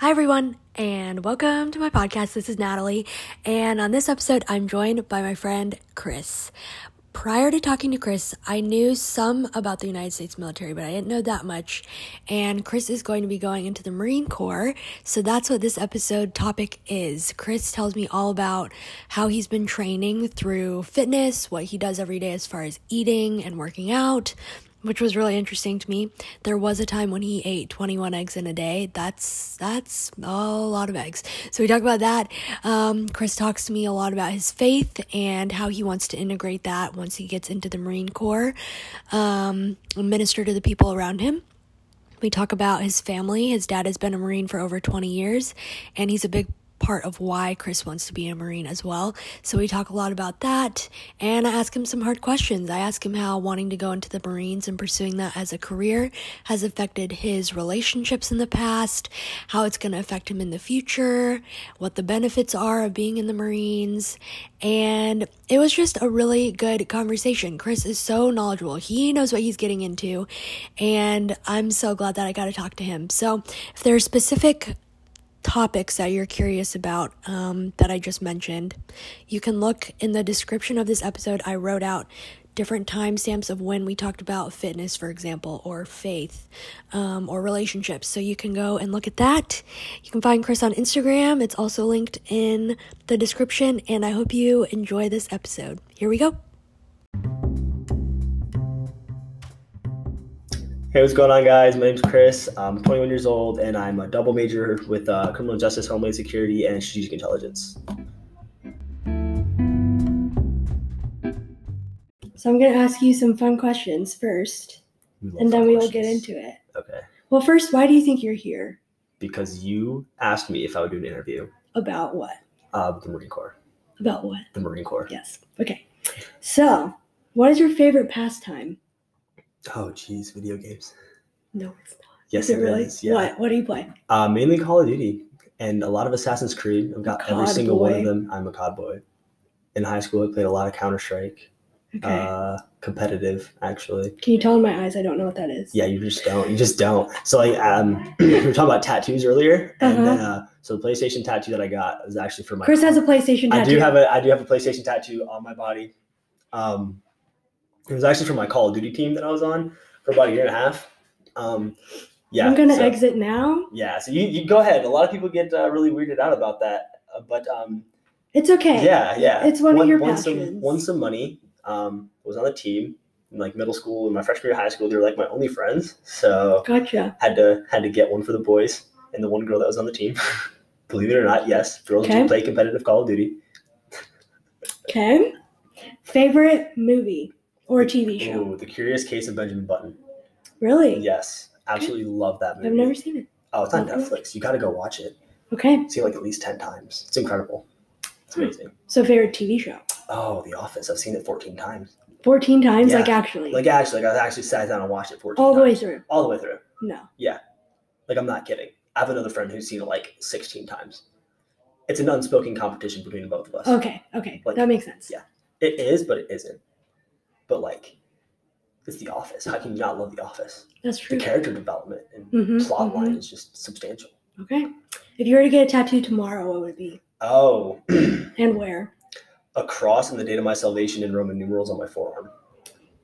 Hi, everyone, and welcome to my podcast. This is Natalie, and on this episode, I'm joined by my friend Chris. Prior to talking to Chris, I knew some about the United States military, but I didn't know that much. And Chris is going to be going into the Marine Corps, so that's what this episode topic is. Chris tells me all about how he's been training through fitness, what he does every day as far as eating and working out, which was really interesting to me. There was a time when he ate 21 eggs in a day. That's that's a lot of eggs. So we talk about that. Um, Chris talks to me a lot about his faith and how he wants to integrate that once he gets into the Marine Corps, um, minister to the people around him. We talk about his family. His dad has been a Marine for over 20 years, and he's a big part of why Chris wants to be a Marine as well. So we talk a lot about that. And I ask him some hard questions. I ask him how wanting to go into the Marines and pursuing that as a career has affected his relationships in the past, how it's going to affect him in the future, what the benefits are of being in the Marines. And it was just a really good conversation. Chris is so knowledgeable. He knows what he's getting into. And I'm so glad that I got to talk to him. So if there are specific topics that you're curious about um, that I just mentioned, you can look in the description of this episode. I wrote out different timestamps of when we talked about fitness, for example, or faith, um, or relationships. So you can go and look at that. You can find Chris on Instagram. It's also linked in the description. And I hope you enjoy this episode. Here we go. Hey, what's going on, guys? My name's Chris. I'm 21 years old, and I'm a double major with uh, criminal justice, homeland security, and strategic intelligence. So I'm going to ask you some fun questions first, and then we will get into it. Okay. Well, first, why do you think you're here? Because you asked me if I would do an interview About what? uh, the Marine Corps. About what? The Marine Corps. Yes. Okay. So, what is your favorite pastime? Oh, geez, video games. No, it's not. Yes, is it really? Yeah. What? What do you play? Uh, mainly Call of Duty and a lot of Assassin's Creed. I've got every single one of them. I'm a COD boy. In high school, I played a lot of Counter Strike. Okay. Uh, competitive, actually. Can you tell in my eyes? I don't know what that is. Yeah, you just don't. You just don't. So like, um, we were talking about tattoos earlier, and then uh, so the PlayStation tattoo that I got was actually for my. Chris has a PlayStation Tattoo. I do have a I do have a PlayStation tattoo on my body. Um, it was actually from my Call of Duty team that I was on for about a year and a half. Um, yeah, I'm gonna so- exit now. Yeah, so you, you go ahead. A lot of people get uh, really weirded out about that, uh, but um, It's okay. yeah, yeah, It's one of your won some passions. won some money. Um, was on the team in like middle school and my freshman year of high school. They were like my only friends, so Gotcha. had to had to get one for the boys and the one girl that was on the team. Believe it or not, yes, girls Okay. do play competitive Call of Duty. Okay. Favorite movie or a TV show? Ooh, the Curious Case of Benjamin Button. Really? Yes, absolutely love that movie. I've never seen it. Oh, it's on Okay. Netflix. You got to go watch it. Okay. I've it like at least ten times. It's incredible. It's Hmm. amazing. So favorite TV show? Oh, The Office. I've seen it fourteen times. Fourteen times, Yeah. like actually, Like actually, like I actually sat down and watched it fourteen. all the way times. through. All the way through. No. Yeah. Like I'm not kidding. I have another friend who's seen it like sixteen times. It's an unspoken competition between the both of us. Okay. Okay. Like, that makes sense. yeah. It is, but it isn't. But like, it's The Office. How can you not love The Office? That's true. The character development and Mhm, plot mhm. line is just substantial. Okay. If you were to get a tattoo tomorrow, what would it be? Oh, And where? a cross and the date of my salvation in Roman numerals on my forearm.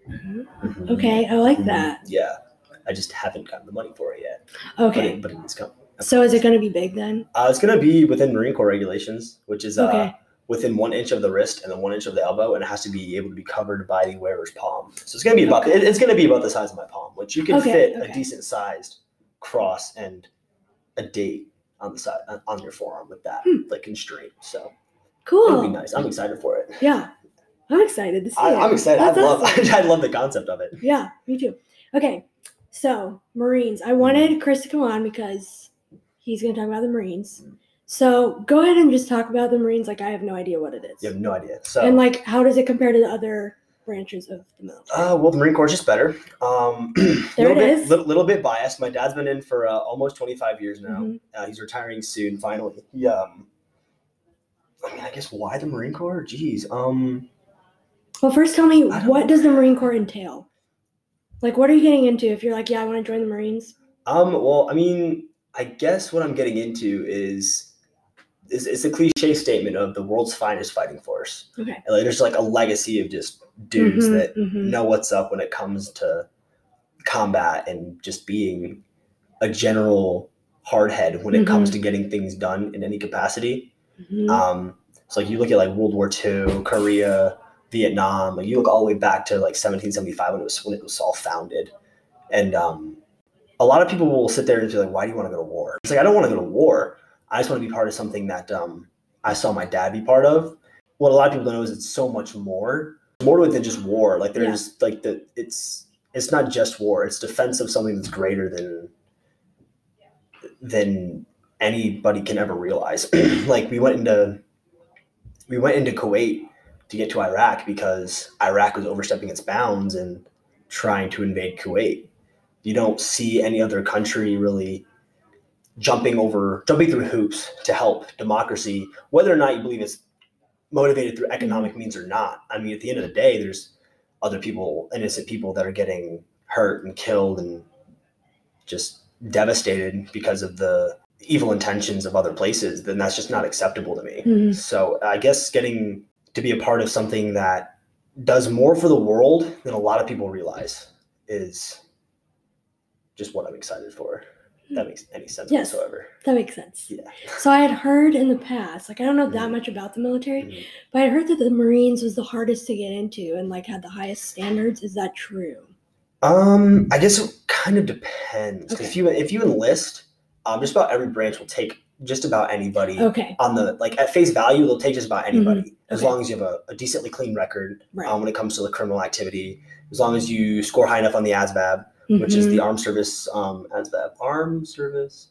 Mhm. Mhm. Okay, I like Mhm. that. Yeah, I just haven't gotten the money for it yet. But Okay. it, but it coming. So is it going to be big then? Uh, it's gonna be within Marine Corps regulations, which is uh, Okay. Within one inch of the wrist and then one inch of the elbow, and it has to be able to be covered by the wearer's palm. So it's gonna be about Okay. it's gonna be about the size of my palm, which you can Okay, fit okay. a decent sized cross and a date on the side on your forearm with that Hmm. like constraint. So it'll Cool. be nice. I'm excited for it. Yeah. I'm excited to see I, it. I'm excited. I love awesome. I love the concept of it. Yeah, me too. Okay, so Marines. I wanted Chris to come on because he's going to talk about the Marines. So go ahead and just talk about the Marines like I have no idea what it is. You have no idea. So And like, how does it compare to the other branches of the military? Uh, well, the Marine Corps is just better. Um, There little it bit, is. Little, little bit biased. My dad's been in for uh, almost 25 years now. Mhm. Uh, he's retiring soon, finally. He, um, I mean, I guess why the Marine Corps? Jeez. Um, Well, first tell me what does the Marine Corps entail? Like, what are you getting into if you're like, yeah, I want to join the Marines? um, well, I mean, I guess what I'm getting into is it's, it's a cliche statement of the world's finest fighting force. Okay. And, like, there's like a legacy of just dudes Mhm, that mhm. know what's up when it comes to combat and just being a general hardhead when it comes Mm-hmm. to getting things done in any capacity. Mhm. Um, so like you look at like World War II, Korea, Vietnam, like you look all the way back to like 1775 when it was when it was all founded, and um, a lot of people will sit there and be like, "Why do you want to go to war?" It's like I don't want to go to war. I just want to be part of something that um, I saw my dad be part of. What a lot of people don't know is it's so much more, more to it than just war. Like there's like the it's it's not just war. It's defense of something that's greater than than anybody can ever realize. like we went into we went into Kuwait to get to Iraq because Iraq was overstepping its bounds and trying to invade Kuwait. You don't see any other country really jumping over jumping through hoops to help democracy, whether or not you believe it's motivated through economic means or not. I mean, at the end of the day, there's other people, innocent people that are getting hurt and killed and just devastated because of the evil intentions of other places, then that's just not acceptable to me. Mhm. So I guess getting to be a part of something that does more for the world than a lot of people realize is just what I'm excited for. If that makes any sense Yes. whatsoever. That makes sense. Yeah. So I had heard in the past, like I don't know that Mhm. much about the military, Mhm. but I heard that the Marines was the hardest to get into and like had the highest standards. Is that true? Um, I guess it kind of depends. 'Cause If you if you enlist, um, just about every branch will take just about anybody Okay. on the like at face value. They'll take just about anybody as Okay. long as you have a, a decently clean record Right. um, when it comes to the criminal activity. As long as you score high enough on the ASVAB, which is the Armed Service um, ASVAB Armed Service.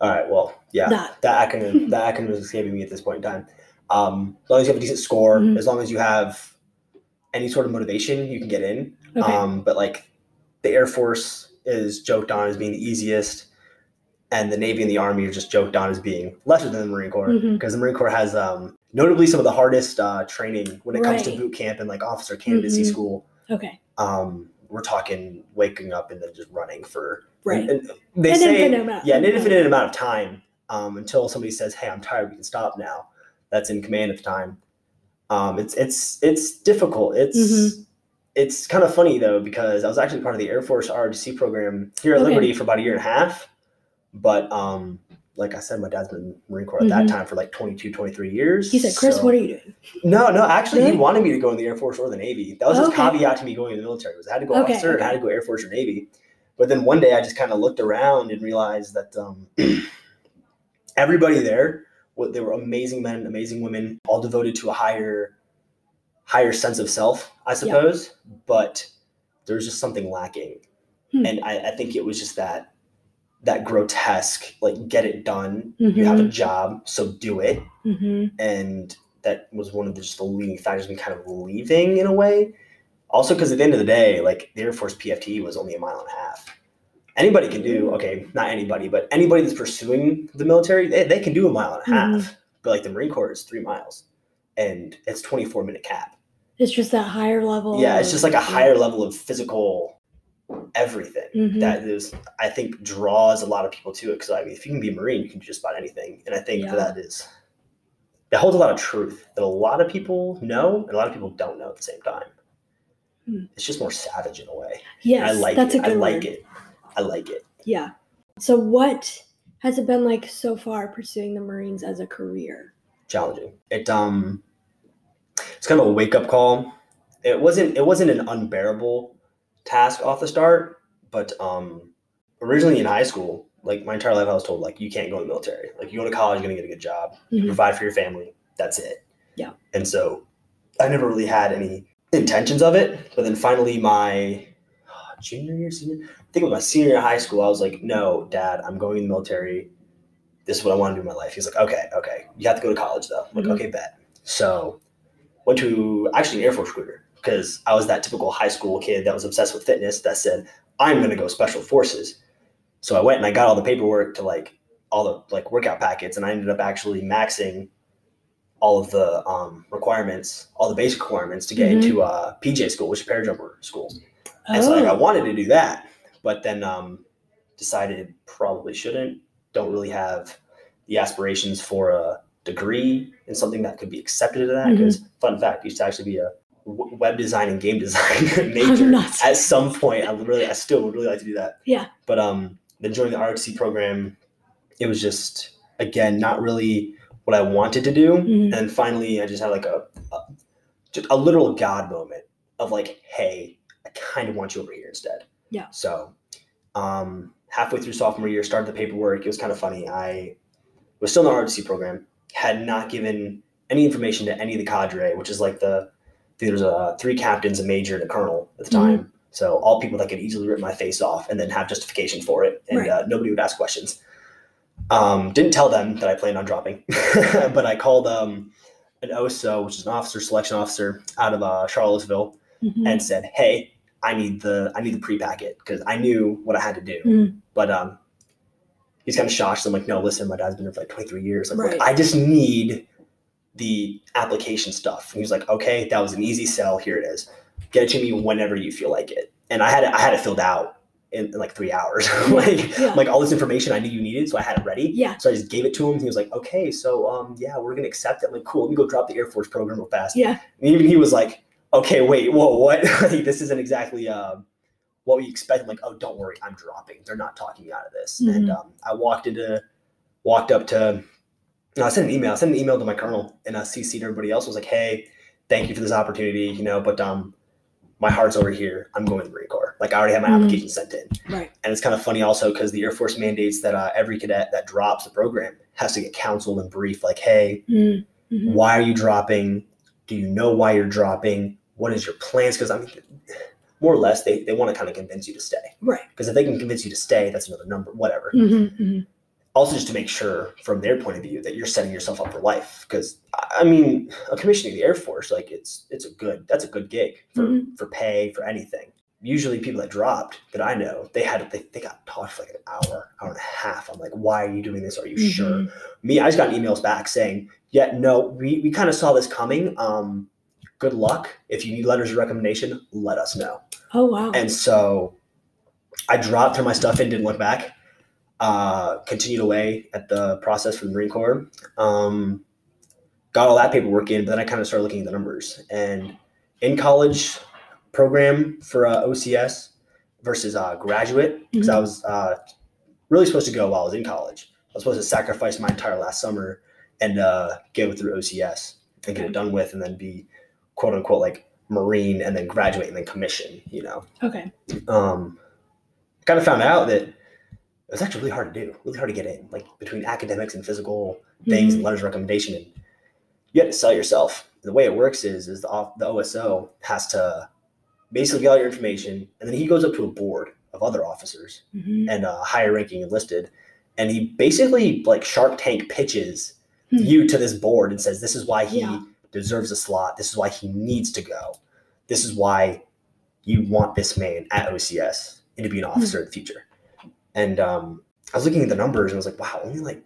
All right. Well, yeah, That. that acronym that acronym is escaping me at this point in time. Um, as long as you have a decent score, Mhm. as long as you have any sort of motivation, you can get in. Okay. Um, but like the Air Force is joked on as being the easiest, and the Navy and the Army are just joked on as being lesser than the Marine Corps because the Marine Corps has um, notably some of the hardest uh, training when it comes to boot camp and like officer candidacy Mhm. school. okay. Um, we're talking waking up and then just running for Right. and- they An say infinite amount. yeah, an infinite amount of time um, until somebody says, "Hey, I'm tired. We can stop now." That's in command at the time. Um, it's it's it's difficult. It's Mm-hmm. it's kind of funny though because I was actually part of the Air Force ROTC program here at Okay. Liberty for about a year and a half. But um, like I said, my dad's been in Marine Corps at Mhm. that time for like 22, 23 years. He said, "Chris, so- what are you doing?" no, no. Actually, Really? he wanted me to go in the Air Force or the Navy. That was his Okay. caveat to me going in the military. Was I had to go Okay, officer and I had to go Air Force or Navy. But then one day I just kind of looked around and realized that um, everybody there, what they were amazing men, amazing women, all devoted to a higher, higher sense of self, I suppose. But there was just something lacking, Hmm. and I, I think it was just that that grotesque, like get it done. You have a job, so do it hmm and that was one of the, just the leading factors in kind of leaving in a way. Also, because at the end of the day, like the Air Force PFT was only a mile and a half. Anybody can do okay, not anybody, but anybody that's pursuing the military, they, they can do a mile and a half. But like the Marine Corps is three miles, and it's twenty four minute cap. It's just that higher level. Yeah, it's just like a higher level of physical everything Mhm. that is, I think, draws a lot of people to it. Because I mean, if you can be a Marine, you can do just about anything, and I think Yeah. that is that holds a lot of truth that a lot of people know and a lot of people don't know at the same time. Hmm. It's just more savage in a way. Yes, I like that's it. a good I like word. it. I like it. Yeah. So what has it been like so far pursuing the Marines as a career? Challenging. It um, it's kind of a wake up call. It wasn't. It wasn't an unbearable task off the start, but um, originally in high school, like my entire life, I was told like you can't go in the military. Like you go to college, you're gonna get a good job, Mhm. provide for your family. That's it. Yeah. And so, I never really had any intentions of it. But then finally, my junior year, senior, I think it was my senior year of high school. I was like, no, Dad, I'm going in the military. This is what I want to do in my life. He's like, okay, okay, you have to go to college though. I'm like, Mhm. okay, bet. So, went to actually an Air Force recruiter because I was that typical high school kid that was obsessed with fitness that said, I'm going to go special forces. So I went and I got all the paperwork to like all the like workout packets, and I ended up actually maxing all of the um, requirements, all the basic requirements to get Mhm. into uh, PJ school, which is parajumper school. And so like, I Oh, wanted to do that, but then um, decided probably shouldn't. Don't really have the aspirations for a degree in something that could be accepted into that. Because fun fact, used to actually be a web design and game design major at some point. I really, I still would really like to do that. Yeah. But um, then joining the ROTC program, it was just again not really what I wanted to do. Mhm. And finally, I just had like a, a just a literal God moment of like, hey, I kind of want you over here instead. Yeah. So, um, halfway through sophomore year, started the paperwork. It was kind of funny. I was still in the ROTC program, had not given any information to any of the cadre, which is like the there was uh, three captains, a major, and a colonel at the Mhm. time. So all people that could easily rip my face off and then have justification for it, and Right. uh, nobody would ask questions. Um, didn't tell them that I planned on dropping, but I called um, an OSO, which is an officer selection officer out of uh, Charlottesville, Mhm. and said, "Hey, I need the I need the pre packet because I knew what I had to do." Mhm. But um, he's kind of shocked. So I'm like, "No, listen, my dad's been here for like 23 years. Like, Right. I just need the application stuff." And he was like, "Okay, that was an easy sell. Here it is. Get it to me whenever you feel like it." And I had it, I had it filled out in, in like three hours. like Yeah. like all this information I knew you needed, so I had it ready. Yeah. So I just gave it to him. He was like, "Okay, so um, yeah, we're gonna accept it." I'm like, "Cool, let me go drop the Air Force program real fast." Yeah. And even he was like, okay, wait, whoa, what? like, this isn't exactly um, what we expect. I'm like, oh, don't worry, I'm dropping. They're not talking me out of this. And Mhm. um, I walked into, walked up to, I sent an email. I sent an email to my colonel and I CC'd everybody else. I was like, hey, thank you for this opportunity, you know, but um, my heart's over here. I'm going to the Marine Corps. Like I already have my Mhm. application sent in. Right. And it's kind of funny also because the Air Force mandates that uh, every cadet that drops the program has to get counseled and briefed. Like, hey, Mhm. Mhm. why are you dropping? Do you know why you're dropping? What is your plans? Because I mean, more or less, they, they want to kind of convince you to stay. Right. Because if they can convince you to stay, that's another number, whatever. Mhm. Also, just to make sure from their point of view that you're setting yourself up for life. Because I mean, a commissioning in the Air Force, like it's it's a good that's a good gig for Mhm. for pay for anything. Usually, people that dropped that I know, they had they, they got talked for like an hour, hour and a half. I'm like, why are you doing this? Are you sure? Mhm. me, I just got emails back saying, yeah, no, we, we kind of saw this coming. Um, good luck. If you need letters of recommendation, let us know. Oh wow. And so I dropped through my stuff and didn't look back. Uh, continued away at the process for the Marine Corps. Um, got all that paperwork in, but then I kind of started looking at the numbers. And in college program for uh, OCS versus uh, graduate, because I was uh, really supposed to go while I was in college. I was supposed to sacrifice my entire last summer and uh, go through OCS and get it done with, and then be quote unquote like Marine, and then graduate and then commission. You know, okay. um, kind of found out that was actually really hard to do, really hard to get in, like between academics and physical things Mhm. and letters of recommendation, and you have to sell yourself. The way it works is, is the, the OSO has to basically get all your information, and then he goes up to a board of other officers Mhm. and uh, higher ranking enlisted, and he basically like Shark Tank pitches Hmm. you to this board and says, "This is why he Yeah. deserves a slot. This is why he needs to go. This is why you want this man at OCS and to be an officer in the future." And um, I was looking at the numbers and I was like, "Wow, only like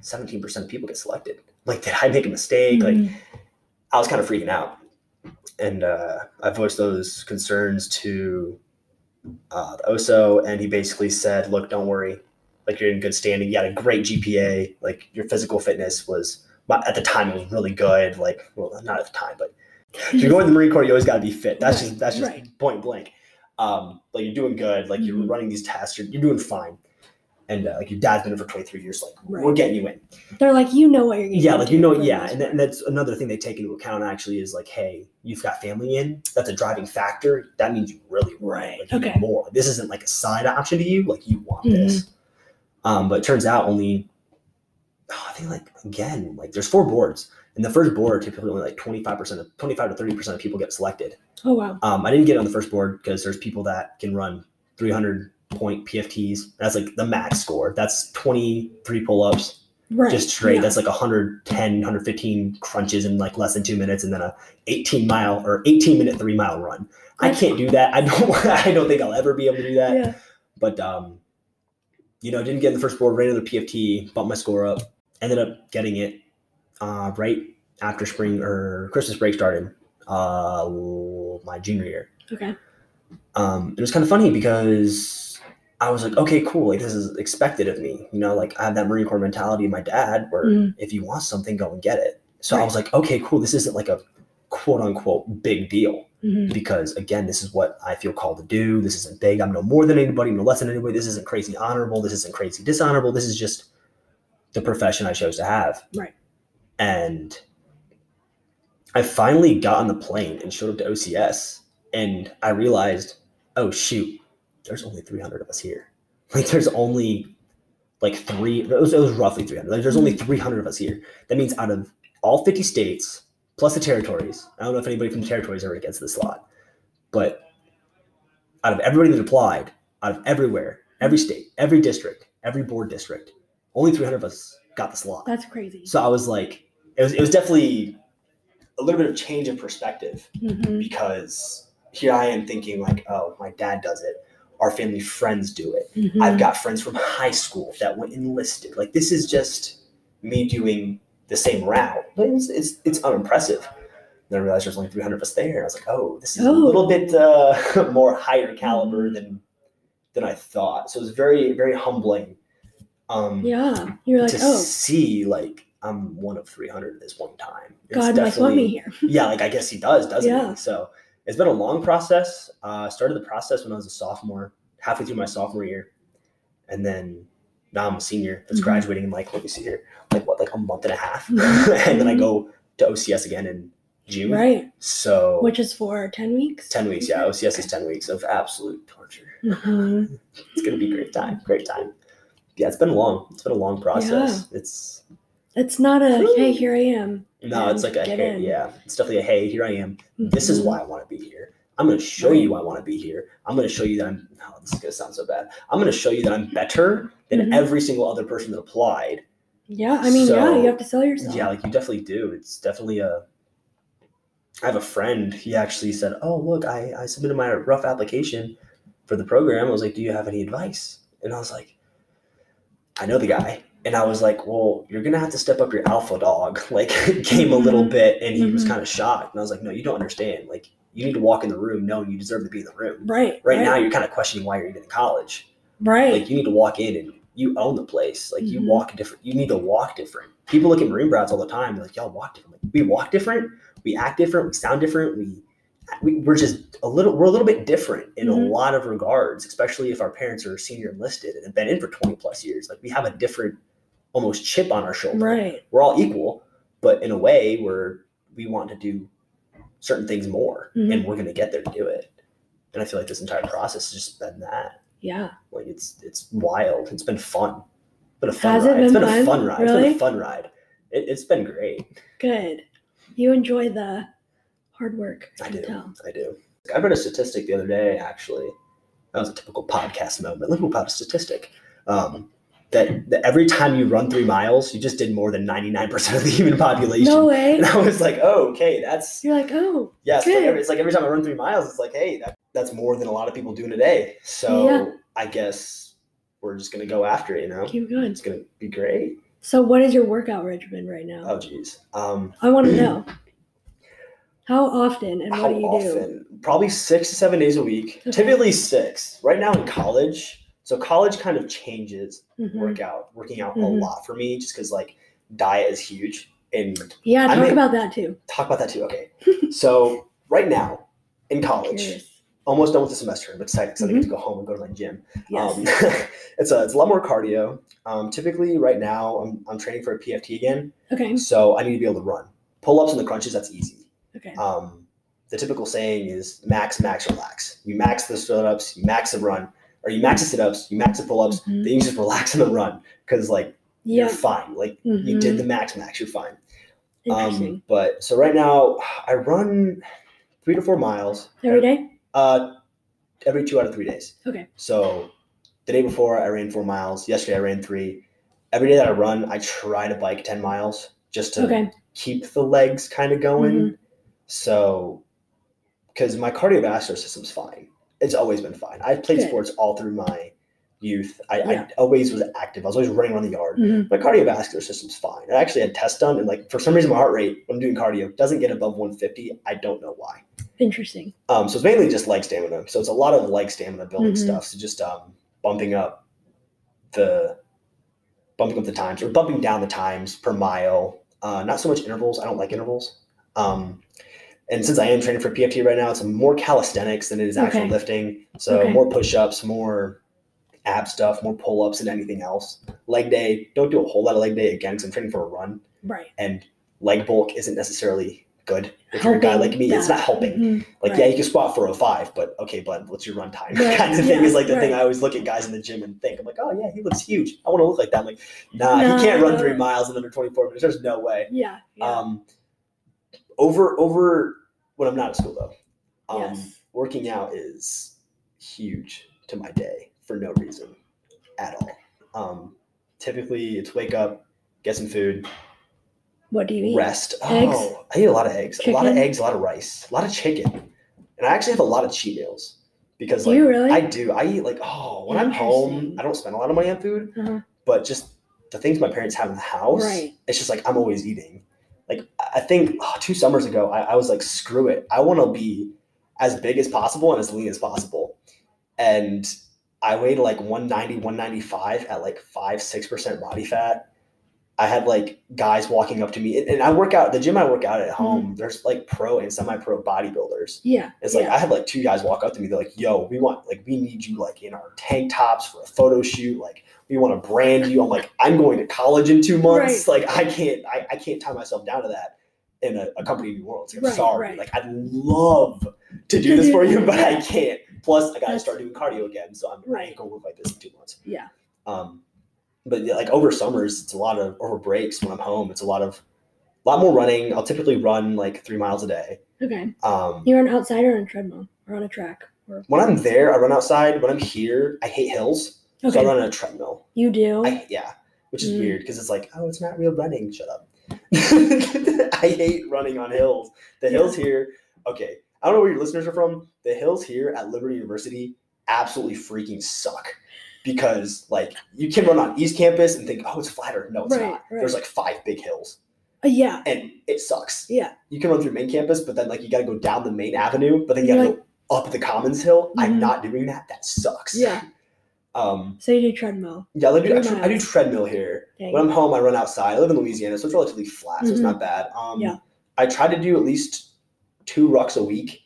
seventeen percent of people get selected. Like, did I make a mistake? Like, Mhm. I was kind of freaking out. And uh, I voiced those concerns to uh, the OSO, and he basically said, "Look, don't worry. Like you're in good standing. You had a great GPA. Like your physical fitness was at the time it was really good. Like well, not at the time, but if you're going to the Marine Corps, you always got to be fit. That's Right, just that's just right. point blank. Um, like you're doing good. Like you're Mhm. running these tests. You're, you're doing fine. And uh, like your dad's been in for 23 years. Like we're getting you in They're like, you know what you're getting. yeah like you know yeah and, part. and that's another thing they take into account actually is like hey you've got family in that's a driving factor that means you really want. Right, like, okay. more this isn't like a side option to you like you want Mhm. this um but it turns out only oh, i think like again like there's four boards and the first board typically only like 25% of 25 to 30% of people get selected oh wow. um i didn't get on the first board because there's people that can run 300 point pfts that's like the max score that's 23 pull-ups Right. just straight. Yeah. That's like 110, 115 crunches in like less than two minutes, and then a 18 mile or 18 minute three mile run. I can't do that. I don't. I don't think I'll ever be able to do that. Yeah. But um, you know, didn't get in the first board. Ran another PFT, bumped my score up. Ended up getting it uh, right after spring or Christmas break started. Uh, my junior year. Okay. Um, it was kind of funny because I was like, okay, cool. Like this is expected of me. You know, like I have that Marine Corps mentality of my dad where Mhm. if you want something, go and get it. So I was like, okay, cool. This isn't like a quote unquote big deal Mhm. because again, this is what I feel called to do. This isn't big. I'm no more than anybody, I'm no less than anybody. This isn't crazy honorable. This isn't crazy dishonorable. This is just the profession I chose to have. Right. And I finally got on the plane and showed up to OCS and I realized, oh shoot, there's only 300 of us here. Like there's only like three, it was, it was roughly 300. Like there's only hmm. 300 of us here. That means out of all 50 states plus the territories, I don't know if anybody from the territories ever gets this slot, but out of everybody that applied, out of everywhere, every hmm. state, every district, every board district, only 300 of us got the slot. That's crazy. So I was like, it was, it was definitely a little bit of change in perspective Mhm. because here I am thinking like, oh, my dad does it. Our family friends do it. Mhm. I've got friends from high school that went enlisted. Like this is just me doing the same route, but it's it's, it's unimpressive. Then I realized there's only 300 of us there. And I was like, oh, this is Oh. a little bit uh, more higher caliber than than I thought. So it was very very humbling. Um, yeah. You're like, to oh, see like I'm one of 300 at this one time. It's God must want me here. yeah, like I guess he does, doesn't Yeah. he? So it's been a long process. Uh, started the process when I was a sophomore, halfway through my sophomore year, and then now I'm a senior that's Mhm. graduating in like let me see here, like what, like a month and a half, Mhm. and then I go to OCS again in June. Right. So Which is for 10 weeks? ten weeks, yeah. OCS is ten weeks of absolute torture. Mhm. It's gonna be a great time, great time. Yeah, it's been long. It's been a long process. It's It's not a, hey, here I am. no, it's like a hey, in. yeah. It's definitely a hey, here I am. this is why I want to be here. I'm going to show you I want to be here. I'm going to show you that I'm. Oh, this is going to sound so bad. I'm going to show you that I'm better than Mhm. every single other person that applied. Yeah, I mean, yeah, you have to sell yourself. Yeah, like you definitely do. It's definitely a. I have a friend. He actually said, "Oh, look, I I submitted my rough application for the program." I was like, "Do you have any advice?" And I was like, "I know the guy." And I was like, "Well, you're gonna have to step up your alpha dog like game a little Mhm. bit." And he was Mhm. kind of shocked. And I was like, "No, you don't understand. Like, you need to walk in the room knowing you deserve to be in the room. Right. Right, now, you're kind of questioning why you're even in college. Right. Like, you need to walk in and you own the place. Like, you Mhm. walk different. You need to walk different. People look at Marine Brats all the time. They're like, y'all walk different. Like, we walk different. We act different. We sound different. We, we we're just a little. We're a little bit different in Mhm. a lot of regards, especially if our parents are senior enlisted and have been in for 20 plus years. Like, we have a different, almost chip on our shoulder. right. We're all equal, but in a way, where we want to do certain things more, Mhm. and we're going to get there to do it. And I feel like this entire process has just been that. Yeah. Like it's it's wild. It's been fun. It's been a fun Has it ride. it's been been a fun? ride. It's been Really? a fun ride. It, it's been great. Good. You enjoy the hard work. I can do. Tell. I do. I read a statistic the other day. Actually, that was a typical podcast moment. Look about a statistic. Um, that, that every time you run three miles, you just did more than ninety nine percent of the human population. No way. And I was like, oh, okay, that's You're like, oh, yeah. It's like, every, it's like every time I run three miles, it's like, hey, that, that's more than a lot of people do in a day. So Yeah. I guess we're just gonna go after it. You know, keep going. it's gonna be great. So, what is your workout regimen right now? Oh, geez. Um, I want to know. How often and what how do you do? Probably six to seven days a week. Okay. Typically six. Right now in college, so college kind of changes Mhm. workout, working out a Mhm. lot for me, just because like diet is huge. And Yeah, talk about that too. talk about that too. Okay. so right now in college, almost done with the semester. I'm excited because I get to go home and go to my gym. Yes. Um, it's a it's a lot more cardio. Um, typically, right now, I'm, I'm training for a PFT again, okay. so I need to be able to run. Pull ups and the crunches, that's easy. Okay. Um, the typical saying is max, max, relax. You max the sit ups, you max the run, or you max the sit ups, you max the pull ups, Mhm. then you just relax in the run because like Yeah. you're fine. Like you Mhm. did the max, max, you're fine. Um, but so right now, I run three to four miles Every day. uh, every two out of three days. Okay. So the day before I ran four miles. Yesterday I ran three. Every day that I run, I try to bike ten miles just to Okay. keep the legs kind of going. Mhm. So, because my cardiovascular system's fine. It's always been fine. I've played Good. sports all through my youth. I, Yeah. I always was active. I was always running around the yard. Mhm. My cardiovascular system's fine. I actually had tests done, and like for some reason, my heart rate when I'm doing cardio doesn't get above 150. I don't know why. Interesting. Um, so it's mainly just leg stamina. So it's a lot of leg stamina building Mhm. stuff. So just um, bumping up the bumping up the times or bumping down the times per mile. Uh, not so much intervals. I don't like intervals. Um, and since I am training for PFT right now, it's more calisthenics than it is actual Okay. lifting. So Okay. more push-ups, more ab stuff, more pull-ups, than anything else. Leg day, don't do a whole lot of leg day again because I'm training for a run, Right. and leg bulk isn't necessarily good. If you're a guy like me, it's not helping. Mhm. Like, Right. yeah, you can squat 405, but okay, bud, what's your run time? Right, kind of thing is like the thing. I always look at guys in the gym and think, I'm like, oh yeah, he looks huge. I want to look like that. I'm like, nah, No, he can't run no. three miles in under 24 minutes. There's no way. Yeah. yeah. Um, over over when I'm not at school though, um, Yes. working out is huge to my day for no reason at all. Um, typically, it's wake up, get some food, what do you eat? rest. Eggs? Oh, I eat a lot of eggs, a lot of eggs, a lot of rice, a lot of chicken, and I actually have a lot of cheat meals because Do like you really? I do. I eat like oh when I'm home, I don't spend a lot of money on food, Uh-huh. but just the things my parents have in the house, Right. it's just like I'm always eating. Like I think oh, two summers ago, I, I was like, screw it. I want to be as big as possible and as lean as possible. And I weighed like 190, 195 at like five, six percent body fat. I had like guys walking up to me, and, I work out the gym I work out at home. There's like pro and semi-pro bodybuilders. Yeah. It's like yeah. I had like two guys walk up to me. They're like, "Yo, we want like we need you like in our tank tops for a photo shoot. Like we want to brand you." I'm like, "I'm going to college in two months. Like I can't I, I can't tie myself down to that in a, a company in New Orleans. I'm Right, sorry. right. Like I'd love to do this for you, but I can't. Plus, I got to start doing cardio again, so I'm I Right. ain't gonna look like this in two months. Yeah. Um, but like over summers, it's a lot of over breaks when I'm home. It's a lot of a lot more running. I'll typically run like three miles a day. Okay. Um, You run outside or on a treadmill or on a track? Or when I'm there, I run outside. When I'm here, I hate hills, so okay. I run on a treadmill. you do. I yeah, which is Mm. weird because it's like, oh, it's not real running. Shut up. I hate running on hills. The hills here, okay. I don't know where your listeners are from. The hills here at Liberty University absolutely freaking suck because like you can run on East Campus and think, oh, it's flatter. No, it's Right, not. right. There's like five big hills Uh, yeah. and it sucks. Yeah. You can run through main campus, but then like you got to go down the main avenue, but then you got to go up the Commons Hill. I'm Mhm. not doing that. That sucks. Yeah. Um. So you do treadmill. Yeah. I do, I, I do treadmill here. Dang. When I'm home, I run outside. I live in Louisiana, so it's relatively flat, so it's Mhm. not bad. Um, Yeah. I try to do at least two rucks a week,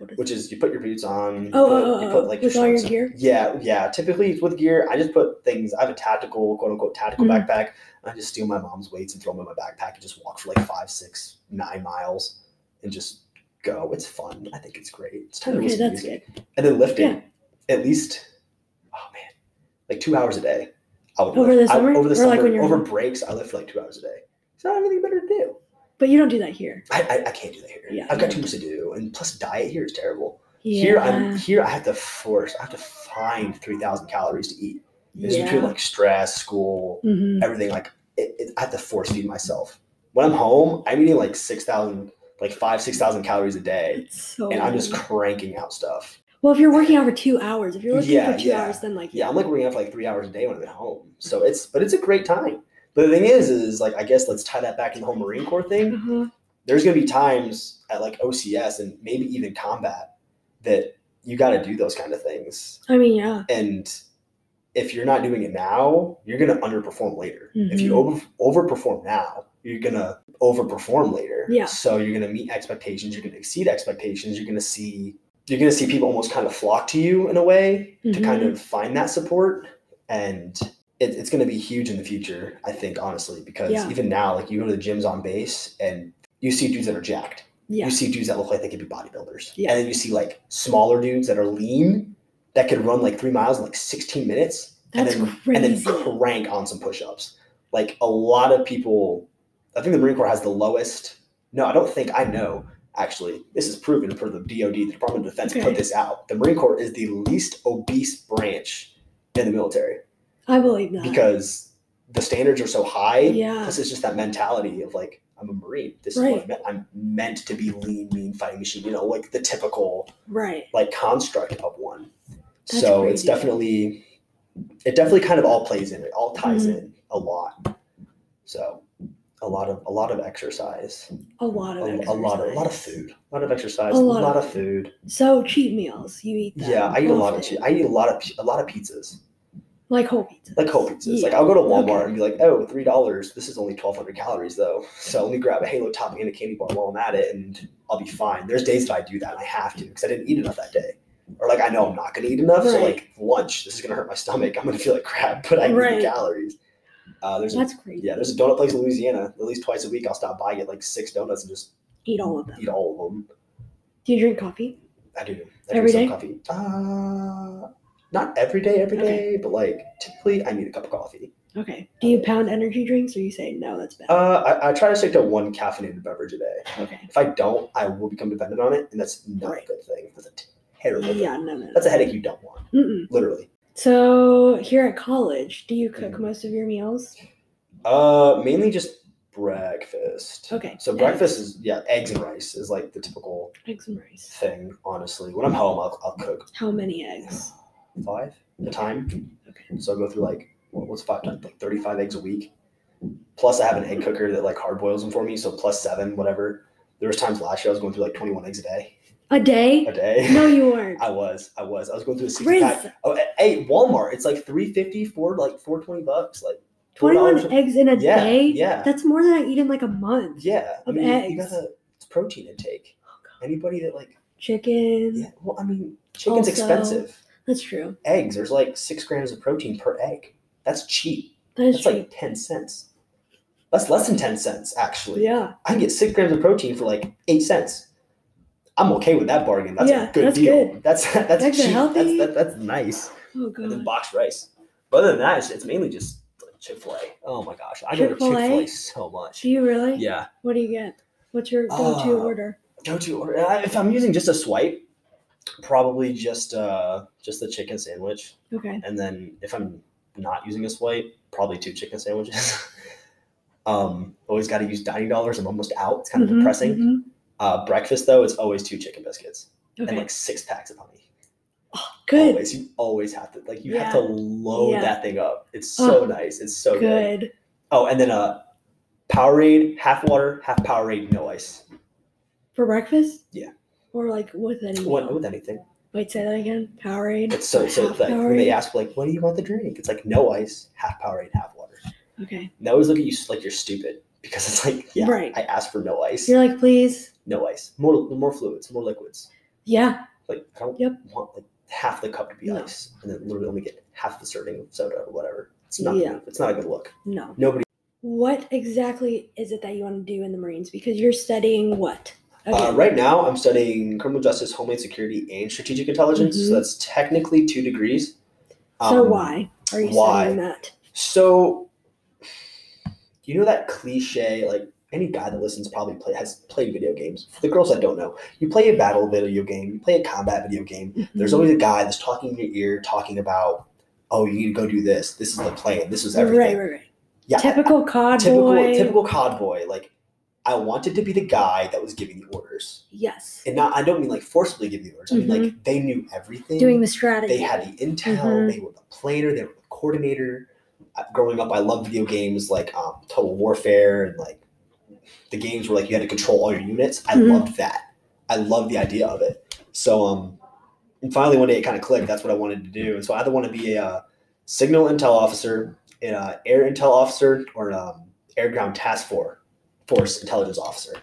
is which is you put your boots on. you Oh, put, oh, oh, you oh, put, like with all your shorts on. gear? Yeah, yeah. Typically, it's with gear. I just put things. I have a tactical, quote unquote, tactical Mhm. backpack. I just steal my mom's weights and throw them in my backpack and just walk for like five, six, nine miles and just go. It's fun. I think it's great. It's time to Okay, listen to that's music. good. And then lifting, at least, oh man, like two hours a day. I would Over lift. the I- summer? over the Or, summer, like, when you're over home? breaks, I lift for like two hours a day. So I don't have anything better to do. But you don't do that here. I, I, I can't do that here. Yeah, I've got too much to do, and plus diet here is terrible. Yeah. Here I'm here. I have to force. I have to find three thousand calories to eat. It's yeah. between like stress, school, hmm everything. Like it, it, I have to force feed myself. When I'm home, I'm eating like six thousand, like five, six thousand calories a day, so. and I'm just cranking out stuff. Well, if you're working out for two hours, if you're working Yeah, for two yeah. hours, then like Yeah, I'm like working out for like three hours a day when I'm at home. So it's, but it's a great time. But the thing is, is like I guess let's tie that back to the whole Marine Corps thing. Uh-huh. There's gonna be times at like OCS and maybe even combat that you got to do those kind of things. I mean, yeah. And if you're not doing it now, you're gonna underperform later. If you Mhm. over overperform now, you're gonna overperform later. Yeah. So you're gonna meet expectations. You're gonna exceed expectations. You're gonna see you're gonna see people almost kind of flock to you in a way to kind of find that support, and it, it's gonna be huge in the future. I think honestly, because Yeah. even now, like you go to the gyms on base and you see dudes that are jacked. Yeah. You see dudes that look like they could be bodybuilders. Yeah. And then you see like smaller dudes that are lean that could run like three miles in like 16 minutes That's and then crazy. and then crank on some push-ups. Like a lot of people I think the Marine Corps has the lowest no, I don't think I know actually. This is proven for the DoD, the Department of Defense Okay. put this out. The Marine Corps is the least obese branch in the military I believe that. because the standards are so high. Yeah. Plus, it's just that mentality of like, I'm a Marine. This is what I'm meant. I'm meant to be lean, mean fighting machine. You know, like the typical right. like construct of one. That's so it's definitely, it definitely kind of all plays in. It all ties Mhm. in a lot. So, a lot of a lot of exercise, A lot a, of a lot of a lot of food, a lot of exercise, A a lot lot, of of food. So cheat meals, you eat. Yeah, I eat a lot of often. che- I eat a lot of a lot of pizzas. Like whole pizza. like whole pizzas. Like I'll go to Walmart okay. and be like, oh, three dollars. This is only twelve hundred calories though. So let me grab a Halo topping and a candy bar while I'm at it, and I'll be fine. There's days that I do that and I have to because I didn't eat enough that day, or like I know I'm not gonna eat enough. So like lunch, this is gonna hurt my stomach. I'm gonna feel like crap, but I need Right. calories. Uh, there's a, That's crazy. yeah, there's a donut place in Louisiana. At least twice a week, I'll stop by get like six donuts and just Eat all of them. eat all of them. Do you drink coffee? I do. I Every drink some day? coffee. Uh, not every day, every day, Okay. but like typically I need a cup of coffee. Okay. Do you pound energy drinks or you say no, that's bad? Uh, I, I try to stick to one caffeinated beverage a day. okay. If I don't, I will become dependent on it, and that's not Right. a good thing. That's a terrible thing. Yeah, no, no. no. That's a headache you don't want, Mm-mm. literally. So here at college, do you cook Mhm. most of your meals? Uh, mainly just breakfast. Okay, So breakfast is yeah, eggs and rice is like the typical Eggs and rice. thing. Honestly, when I'm home, I'll, I'll cook How many eggs? Five at a time. Okay. So I'll go through like what- what's five times like thirty five eggs a week. Plus, I have an egg cooker that like hard boils them for me. So plus seven, whatever. There was times last year I was going through like twenty one eggs a day. A day? A day. No, you weren't. I was, I was, I was going through a sixty Riz, pack. Oh, hey, Walmart, it's like three fifty for like four twenty bucks, like twenty-one $4. eggs in a Yeah, day. yeah. That's more than I eat in like a month. Yeah, I of mean, you gotta it's protein intake. Oh, Anybody that like, Chicken. yeah, well, I mean, chicken's Also- expensive. That's true. Eggs, there's like six grams of protein per egg. That's cheap. That is That's like ten cents. That's less than ten cents actually. yeah. I can get six grams of protein for like eight cents. I'm okay with that bargain. That's Yeah, a good that's deal. good. That's that's Eggs cheap. healthy. That's that, that's nice. Oh and then god. boxed rice. But other than that, it's, it's mainly just Chick Fil A. Oh my gosh, I go to Chick Fil Chick-fil-A? So much. Do you really? Yeah, What do you get? What's your go-to Uh, order? go to order. If I'm using just a swipe, probably just uh just the chicken sandwich, Okay. and then if I'm not using a swipe, probably two chicken sandwiches. um, always got to use dining dollars. I'm almost out. It's kind of Mhm, depressing. mhm. Uh, breakfast though, it's always two chicken biscuits Okay. and like six packs of honey. Oh, Good. Always, you always have to like you have to load Yeah. that thing up. It's so Oh, nice. It's so good. Good. Oh, and then uh, Powerade, half water, half Powerade, no ice. For breakfast? Yeah. Or like with any What with anything? Wait, say that again. Powerade. It's so so like when they ask like, what do you want the drink? It's like no ice, half Powerade, half water. Okay. And they always look at you like you're stupid because it's like, yeah, Right. I asked for no ice, You're like, please. no ice, more more fluids, more liquids. Yeah. Like I don't Yep. want like half the cup to be No. ice, and then literally only get half the serving of soda or whatever. It's not Yeah. good. It's not a good look. No. Nobody. What exactly is it that you want to do in the Marines? Because you're studying what? Uh, right now, I'm studying criminal justice, homeland security, and strategic intelligence. Mhm. So that's technically two degrees. So Um, why are you why? studying that? So, you know that cliche, like any guy that listens probably play has played video games. For the girls that don't know, you play a battle video game, you play a combat video game. There's Mhm. always a guy that's talking in your ear, talking about, oh, you need to go do this. This is the plan. This is everything. Right, right, right. Yeah, Typical cod typical, boy. typical cod boy. Like, I wanted to be the guy that was giving the orders, Yes. and not. I don't mean like forcibly giving the orders. I mean like they knew everything. Doing the strategy. They had the intel. Mhm. They were the planner. They were the coordinator. Uh, Growing up, I loved video games like um, Total Warfare and like the games where like you had to control all your units. I Mhm. loved that. I loved the idea of it. So um, and finally one day it kind of clicked. That's what I wanted to do. And so I either want to be a uh, signal intel officer, an uh, air intel officer, or an um, air ground task force force intelligence officer.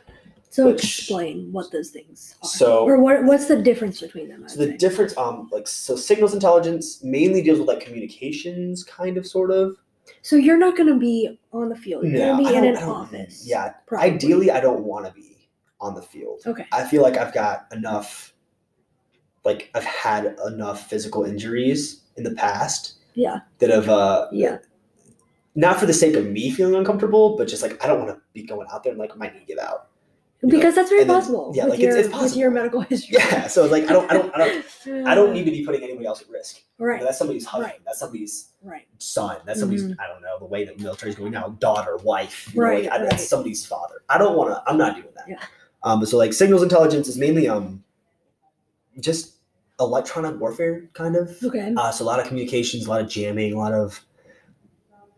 so which- explain what those things are. So or what what's the difference between them? So the difference, um, like so, signals intelligence mainly deals with like communications, kind of, sort of. so you're not going to be on the field. You're No, going to be in an office. Yeah, probably. ideally, I don't want to be on the field. Okay. I feel like I've got enough, like I've had enough physical injuries in the past Yeah. that have, uh, Yeah. Not for the sake of me feeling uncomfortable, but just like I don't want to be going out there and like my knee give out. You know, Because that's very then- possible. yeah, with like, it's- your, it's with possible. your medical history. Yeah, so like I don't, I don't, I don't, I don't need to be putting anybody else at risk. You know, Right. that's somebody's husband. Right. That's somebody's Right. son. That's somebody's Mhm. I don't know the way that military's going now. Daughter, wife. You Right, Know, like, I, right. That's somebody's father. I don't want to. I'm not doing that. Yeah. Um. But so like signals intelligence is mainly um, just electronic warfare kind of. Okay. Uh, so a lot of communications, a lot of jamming, a lot of.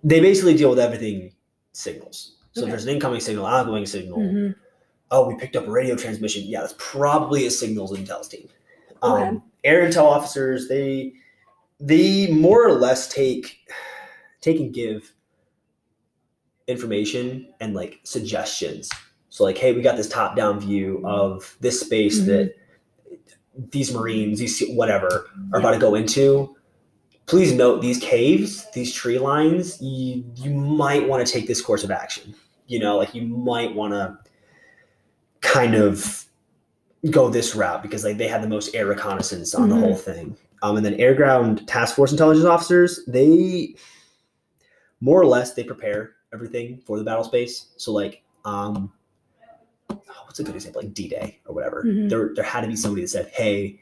They basically deal with everything signals. So Okay. if there's an incoming signal, outgoing signal. Mhm. Oh, we picked up a radio transmission. Yeah, that's probably a signals intel team. Um, Okay. Air intel officers, they they more or less take take and give information and like suggestions. So like, hey, we got this top down view of this space Mhm. that these Marines, these whatever, are about to go into. Please note these caves, these tree lines. You you might want to take this course of action. You know, like you might want to kind of go this route because like they had the most air reconnaissance on Mhm. the whole thing. Um, and then air ground task force intelligence officers, they more or less they prepare everything for the battle space. So like, um, what's a good example? Like D Day or whatever. Mhm. There there had to be somebody that said, "Hey,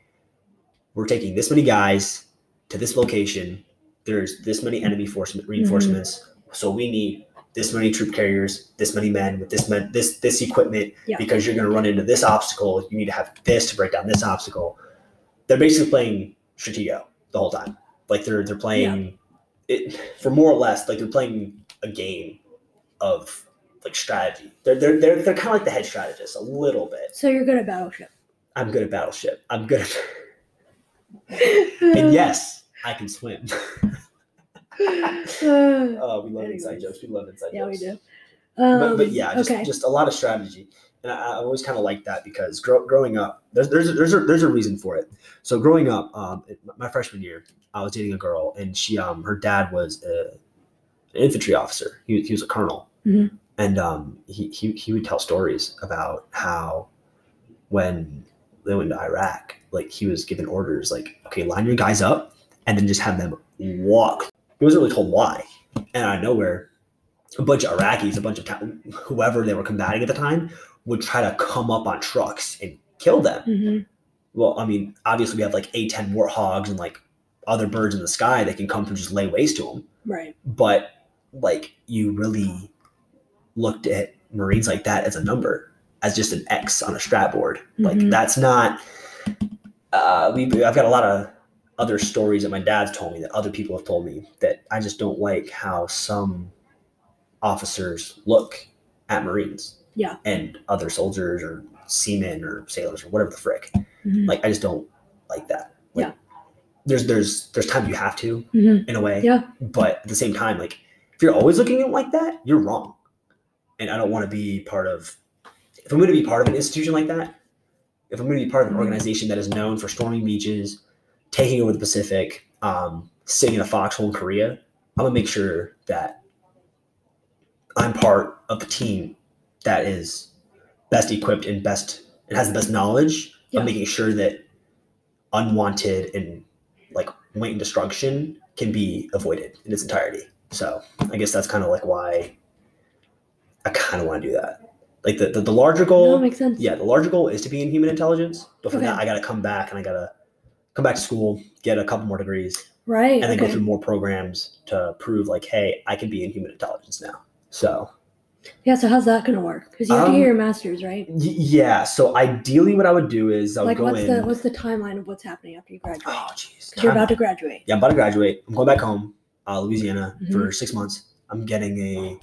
we're taking this many guys to this location. There's this many enemy force mm-hmm. reinforcements. So we need." This many troop carriers, this many men with this men, this this equipment, Yeah. because you're going to run into this obstacle. You need to have this to break down this obstacle. They're basically playing Stratego the whole time. Like they're they're playing it for more or less like they're playing a game of like strategy. They're they're they're, they're kind of like the head strategist a little bit. So you're good at Battleship. I'm good at Battleship. I'm good at and yes, I can swim. oh, we love inside jokes. We love inside yeah, we do. Um, but, but yeah, just, okay. just a lot of strategy, and I, I always kind of like that because grow, growing up, there's there's a, there's a, there's a reason for it. So growing up, um, my freshman year, I was dating a girl, and she um her dad was a, an infantry officer. He, he was a colonel, Mhm. and um he, he he would tell stories about how when they went to Iraq, like he was given orders like, okay, line your guys up, and then just have them walk. He wasn't really told why, and out of nowhere a bunch of Iraqis, a bunch of ta- whoever they were combating at the time, would try to come up on trucks and kill them. Mhm. Well, I mean, obviously we have like A-10 warthogs and like other birds in the sky that can come and just lay waste to them. Right. But like, you really looked at Marines like that as a number, as just an X on a strat board. Like Mhm. that's not. Uh, we I've got a lot of other stories that my dad's told me that other people have told me that I just don't like how some officers look at Marines. Yeah. And other soldiers or seamen or sailors or whatever the frick. Mhm. Like I just don't like that. Like, Yeah. There's there's there's times you have to Mhm. in a way. Yeah. But at the same time, like if you're always looking at it like that, you're wrong. And I don't want to be part of if I'm going to be part of an institution like that, if I'm going to be part of an Mhm. organization that is known for storming beaches, taking over the Pacific, um, sitting in a foxhole in Korea, I'm gonna make sure that I'm part of the team that is best equipped and best and has the best knowledge Yeah. of making sure that unwanted and like wanton destruction can be avoided in its entirety. So I guess that's kind of like why I kind of want to do that. Like the, the, the larger goal, it makes sense. yeah, the larger goal is to be in human intelligence. But for Okay. that, I got to come back and I got to come back to school, get a couple more degrees, Right. and then go through more programs to prove like, hey, I can be in human intelligence now. So Yeah. So how's that gonna work? Because you have to Um, get your master's, right? y- yeah, so ideally, what I would do is I would Like, go what's in. the what's the timeline of what's happening after you graduate? oh, jeez, you're about to graduate. Yeah, I'm about to graduate. I'm going back home, uh, Louisiana, Mhm. for six months. I'm getting a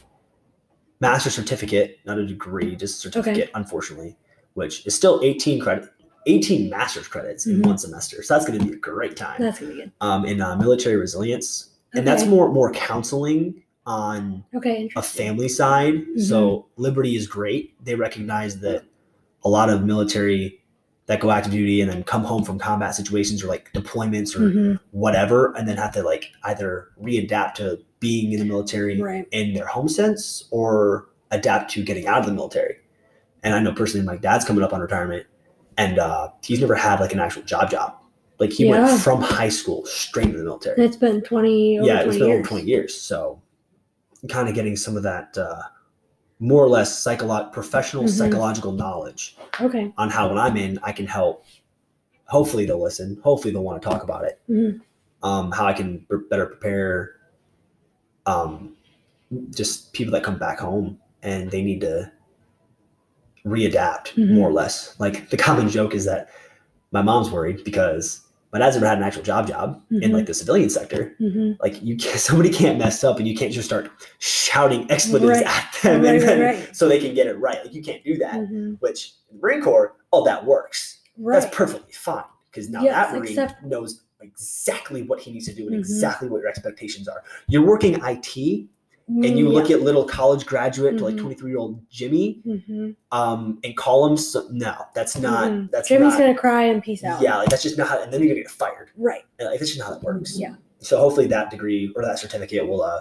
master's certificate, not a degree, just a certificate, unfortunately, which is still 18 credit, 18 master's credits in Mhm. one semester. So that's going to be a great time. That's gonna be good. um, in uh, military resilience, and that's more more counseling on Okay. a family side. Mm-hmm. So Liberty is great. They recognize that a lot of military that go active duty and then come home from combat situations or like deployments or Mhm. whatever, and then have to like either readapt to being in the military Right. in their home sense or adapt to getting out of the military. And I know personally, my dad's coming up on retirement, and uh, he's never had like an actual job job. Like he Yeah. went from high school straight into the military And it's been twenty. Over yeah, 20 it's been years. over 20 years. So kind of getting some of that uh, more or less psycholo- professional Mhm. psychological knowledge Okay. on how when I'm in, I can help. Hopefully they'll listen. Hopefully they'll want to talk about it. Mhm. Um, how I can b- better prepare um, just people that come back home and they need to readapt Mhm. more or less. Like the common joke is that my mom's worried because my dad's never had an actual job job in Mhm. like the civilian sector hmm like you can't, somebody can't mess up and you can't just start shouting expletives Right. at them Right, then, right. so they can get it right like you can't do that hmm which in the marine corps all that works that's perfectly fine because now Yes, that marine except- knows exactly what he needs to do and Mhm. exactly what your expectations are. You're working IT and you look at little college graduate to like Mhm. 23 year old Jimmy hmm um, and call him, so, no, that's not, that's Jimmy's not, gonna cry and peace out. yeah, like that's just not how, and then you're gonna get fired. Right. And, like, that's just not how that works. Yeah. So hopefully that degree or that certificate will uh,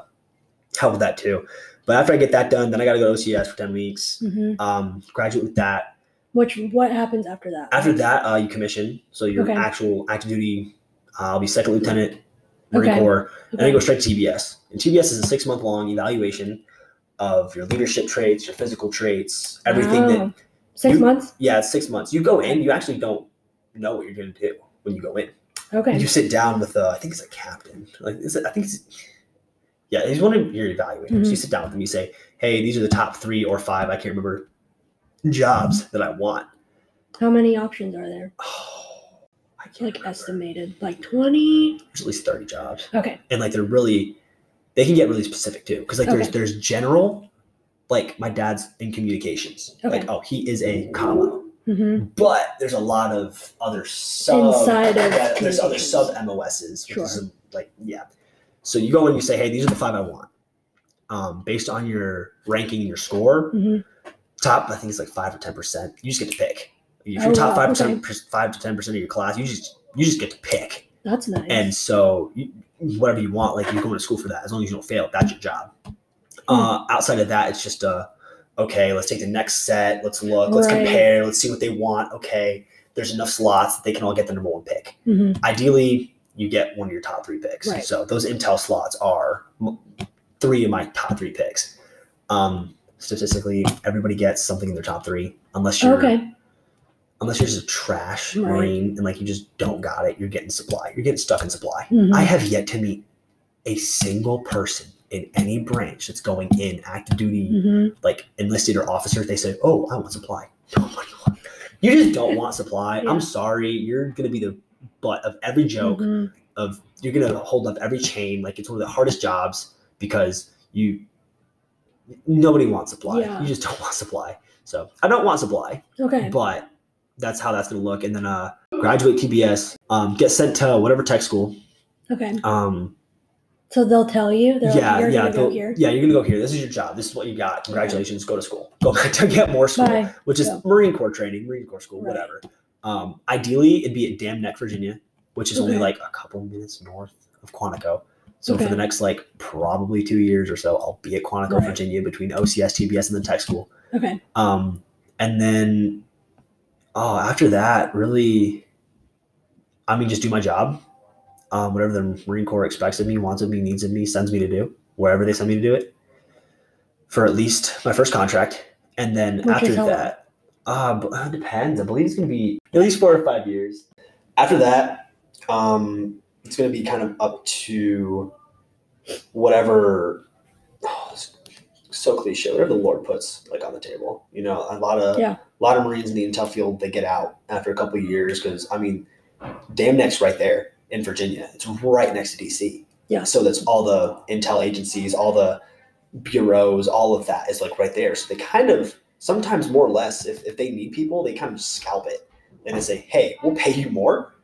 help with that too. But after I get that done, then I got to go to OCS for 10 weeks, hmm um, graduate with that. Which what happens after that? After that, uh, you commission. So your Okay. actual active duty, uh, I'll be second lieutenant, Marine Okay. Corps, and then go straight to TBS. And TBS is a six month long evaluation of your leadership traits, your physical traits, everything that Six you- months. yeah, six months. You go in, you actually don't know what you're going to do when you go in. Okay. You sit down with, uh, I think it's a captain. Like, is it, I think it's, yeah, he's one of your evaluators. Mhm. You sit down with him, you say, hey, these are the top three or five, I can't remember, jobs that I want. How many options are there? Oh, I Like estimated, like twenty. There's at least 30 jobs. Okay. And like, they're really, they can get really specific too. Cause like, there's, Okay. there's general, like my dad's in communications. Okay. Like, oh, he is a commo. hmm but there's a lot of other sub inside of yeah, there's other sub mos's which Sure. is like yeah. So you go in and you say, hey, these are the five I want. Um, based on your ranking and your score, hmm top I think it's like five or ten percent. You just get to pick. If Oh, you're top five percent, five to ten percent of your class, you just you just get to pick. That's nice. And so you, whatever you want, like you're going to school for that. As long as you don't fail, that's your job. Uh, outside of that, it's just uh, okay. Let's take the next set. Let's look. Let's Right. compare. Let's see what they want. Okay, there's enough slots that they can all get the number one pick. hmm Ideally, you get one of your top three picks. Right. So those Intel slots are three of my top three picks. Um, statistically, everybody gets something in their top three, unless you're Okay. Unless you're just a trash Right. marine and like you just don't got it. You're getting supply. You're getting stuck in supply. Mhm. I have yet to meet a single person in any branch that's going in active duty, hmm like enlisted or officers. They say, "Oh, I want supply." Nobody wants. You just don't want supply. Yeah. I'm sorry. You're gonna be the butt of every joke. Mhm. Of you're gonna hold up every chain. Like it's one of the hardest jobs because you nobody wants supply. Yeah. You just don't want supply. So I don't want supply Okay. but that's how that's going to look and then uh graduate tbs um get sent to whatever tech school Okay. um So they'll tell you. Yeah like, You're yeah go here. yeah you're gonna go here this is your job this is what you got congratulations go to school go back to get more school Bye. which is Yeah. marine corps training marine corps school Right. whatever um ideally it'd be at dam neck virginia which is only like a couple minutes north of quantico so Okay. for the next like probably two years or so i'll be at quantico Right. virginia between ocs tbs and the tech school Okay. Um, and then, oh, after that, really, I mean, just do my job. Um, whatever the Marine Corps expects of me, wants of me, needs of me, sends me to do, wherever they send me to do it, for at least my first contract. And then Which after is how long? that, uh, it depends. I believe it's going to be at least four or five years. After that, um, it's going to be kind of up to whatever. So cliche. Whatever the Lord puts like on the table, you know, a lot of Yeah. a lot of Marines in the intel field they get out after a couple of years because I mean, Dam Neck's right there in Virginia. It's right next to DC. Yeah. So that's all the intel agencies, all the bureaus, all of that is like right there. So they kind of sometimes more or less, if, if they need people, they kind of scalp it and they say, "Hey, we'll pay you more,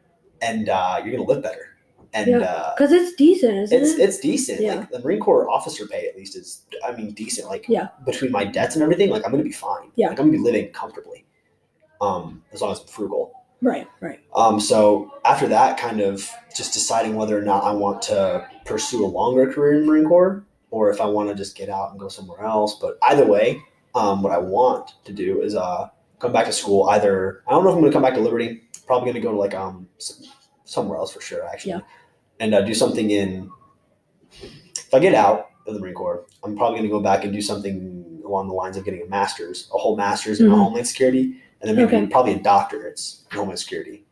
and uh, you're gonna live better." And Yeah. uh, Because it's decent, isn't it's it? it's decent. Yeah. Like the Marine Corps officer pay at least is I mean decent. Like Yeah. between my debts and everything, like I'm gonna be fine. Yeah. Like I'm gonna be living comfortably. Um, as long as I'm frugal. right. Right. Um, so after that, kind of just deciding whether or not I want to pursue a longer career in the Marine Corps or if I want to just get out and go somewhere else. But either way, um, what I want to do is uh, come back to school. Either I don't know if I'm going to come back to Liberty. Probably going to go to like um somewhere else for sure, actually, Yeah. And uh, do something in. If I get out of the Marine Corps, I'm probably going to go back and do something along the lines of getting a master's, a whole master's in Mhm. Homeland Security, and then maybe Okay. probably a doctorates in Homeland Security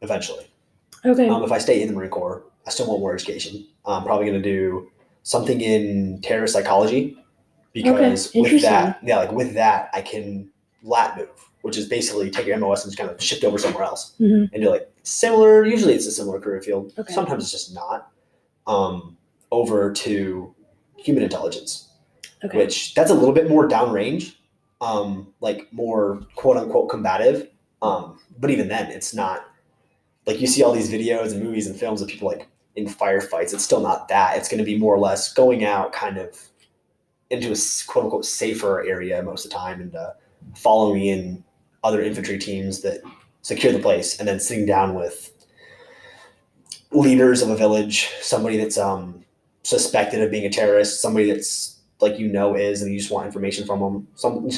eventually. Okay. Um, if I stay in the Marine Corps, I still want more education. I'm probably going to do something in terrorist psychology because with that, yeah, like with that, I can lat move, which is basically take your MOS and just kind of shift over somewhere else hmm and do like similar. Usually, it's a similar career field. Okay. Sometimes it's just not. Um, over to human intelligence, Okay. which that's a little bit more downrange, um, like more quote unquote combative. Um, but even then, it's not like you see all these videos and movies and films of people like in firefights. It's still not that. It's going to be more or less going out kind of into a quote unquote safer area most of the time and uh, following in other infantry teams that secure the place and then sitting down with leaders of a village, somebody that's um, suspected of being a terrorist, somebody that's like you know is, and you just want information from them, some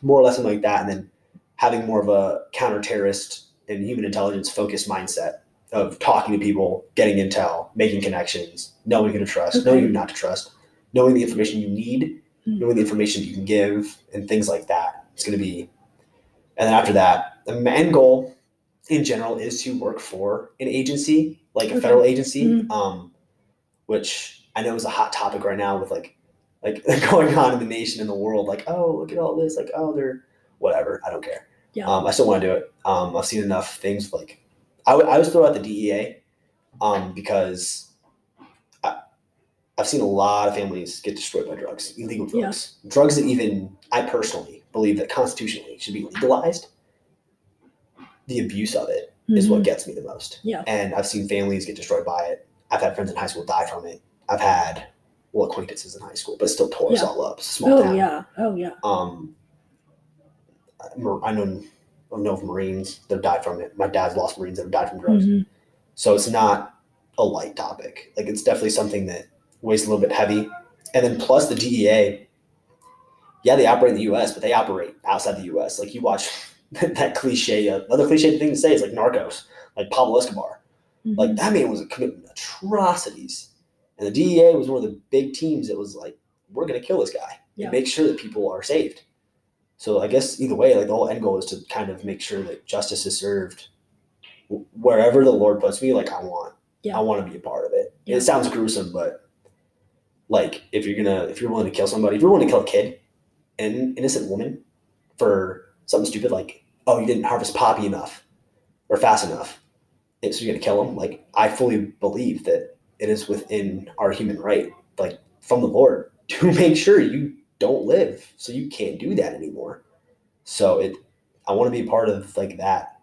more or less something like that, and then having more of a counter-terrorist and human intelligence focused mindset of talking to people, getting intel, making connections, knowing who to trust, Okay. knowing who not to trust, knowing the information you need, Mhm. knowing the information you can give, and things like that. It's going to be, and then after that, the end goal in general is to work for an agency, like a Okay. federal agency, Mhm. um, which I know is a hot topic right now with like like going on in the nation and the world. Like, oh, look at all this. Like, oh, they're whatever. I don't care. Yeah. Um, I still want to do it. Um, I've seen enough things like I would I was throw out the DEA um, because I, I've seen a lot of families get destroyed by drugs, illegal Yeah. drugs, drugs that even I personally believe that constitutionally should be legalized. The abuse of it is what Mhm. gets me the most. Yeah. And I've seen families get destroyed by it. I've had friends in high school die from it. I've had well acquaintances in high school, but still tore us all up. Small Oh town. yeah. Oh yeah. Um, I know I know of Marines that have died from it. My dad's lost Marines that have died from drugs. Mhm. So it's not a light topic. Like it's definitely something that weighs a little bit heavy. And then plus the DEA, yeah, they operate in the U.S., but they operate outside the U.S. Like you watch that cliche. Uh, another cliche thing to say is like Narcos, like Pablo Escobar. Mhm. Like that man was committing atrocities, and the DEA was one of the big teams that was like, we're gonna kill this guy Yeah. and make sure that people are saved. So I guess either way, like the whole end goal is to kind of make sure that justice is served wherever the Lord puts me. Like I want, Yeah. I want to be a part of it. Yeah. It sounds gruesome, but like if you're gonna, if you're willing to kill somebody, if you're willing to kill a kid, an innocent woman, for something stupid like, oh, you didn't harvest poppy enough or fast enough, so you're gonna kill them. Like I fully believe that it is within our human right, like from the Lord, to make sure you don't live, so you can't do that anymore. So it, I want to be part of like that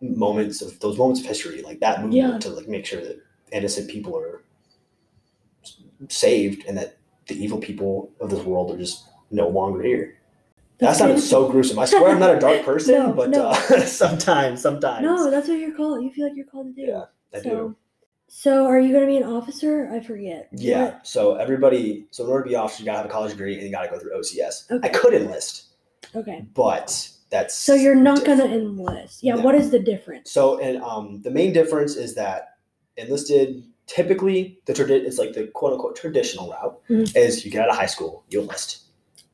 moments of those moments of history, like that movement, Yeah. to like make sure that innocent people are saved and that the evil people of this world are just no longer here. That sounded so gruesome. I swear I'm not a dark person, No, but no. Uh, sometimes, sometimes. No, that's what you're called. You feel like you're called to do. Yeah, I so, do. So, are you going to be an officer? I forget. Yeah. What? So everybody, so in order to be officer, you gotta have a college degree and you gotta go through OCS. Okay. I could enlist, Okay. but that's So you're not going to enlist. Yeah. No. What is the difference? So and um, the main difference is that enlisted typically the tradi- it's like the quote unquote traditional route Mhm. is you get out of high school, you enlist.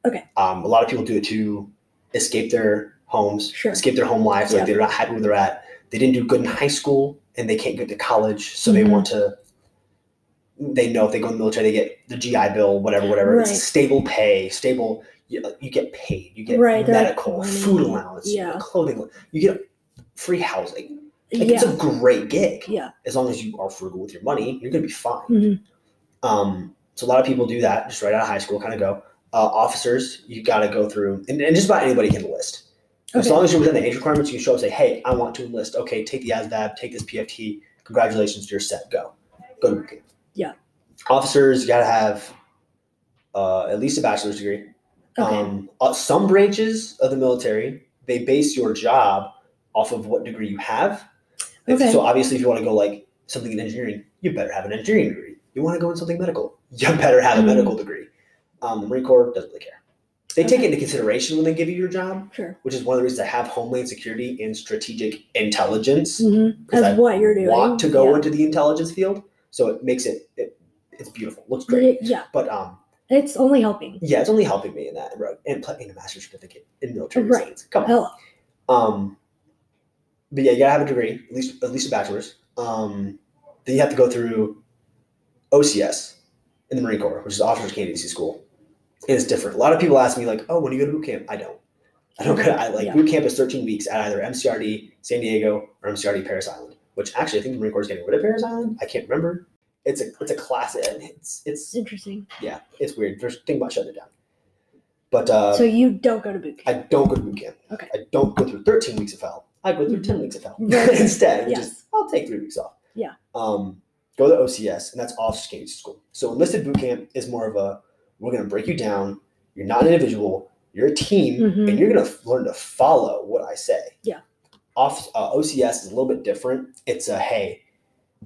Okay. Um, a lot of people do it to escape their homes, Sure. escape their home lives. Like Yeah. they're not happy where they're at. They didn't do good in high school and they can't get to college, so Mhm. they want to. They know if they go in the military, they get the GI Bill, whatever, whatever. Right. It's stable pay, stable. You, you get paid. You get Right, medical, food allowance, Yeah. clothing. You get free housing. Like, It's a great gig. Yeah. As long as you are frugal with your money, you're going to be fine. Mhm. Um, so a lot of people do that just right out of high school, kind of go. Uh, officers, you got to go through, and, and just about anybody can enlist. As long as you're within the age requirements, you can show up and say, hey, I want to enlist. Okay, take the ASVAB, take this PFT. Congratulations, you're set. Go. Go to boot camp. Yeah. Officers, you got to have uh, at least a bachelor's degree. Okay. Um, uh, some branches of the military, they base your job off of what degree you have. Okay. So obviously, if you want to go like something in engineering, you better have an engineering degree. You want to go in something medical, you better have a Mhm. medical degree. Um, the Marine Corps doesn't really care. They take it into consideration when they give you your job, sure. which is one of the reasons I have Homeland Security and Strategic Intelligence. Mm-hmm. 'Cause As I what you're doing. Want to go yeah. into the intelligence field, so it makes it, it it's beautiful, looks great. Yeah. But um, It's only helping. yeah, it's only helping me in that, right? And playing a master's certificate in military Right. science. Come on. Hello. Um, but yeah, you gotta have a degree, at least at least a bachelor's. Um, then you have to go through OCS in the Marine Corps, which is Officers Candidacy School. It's different. A lot of people ask me like, "Oh, when do you go to boot camp?" I don't. I don't go. I like Yeah. boot camp is thirteen weeks at either MCRD San Diego or MCRD Parris Island. Which actually, I think the Marine Corps is getting rid of Parris Island. I can't remember. It's a it's a class. It's it's Interesting. yeah, it's weird. There's think about shutting it down. But uh, so you don't go to boot camp. I don't go to boot camp. Okay. I don't go through 13 weeks of hell. I go through 10 weeks of hell Right. instead. Yes. is, I'll take three weeks off. Yeah. Um, go to OCS, and that's Officer Community School. So enlisted boot camp is more of a, we're going to break you down. You're not an individual. You're a team, Mhm. and you're going to learn to follow what I say. Yeah. Off, uh, OCS is a little bit different. It's a, hey,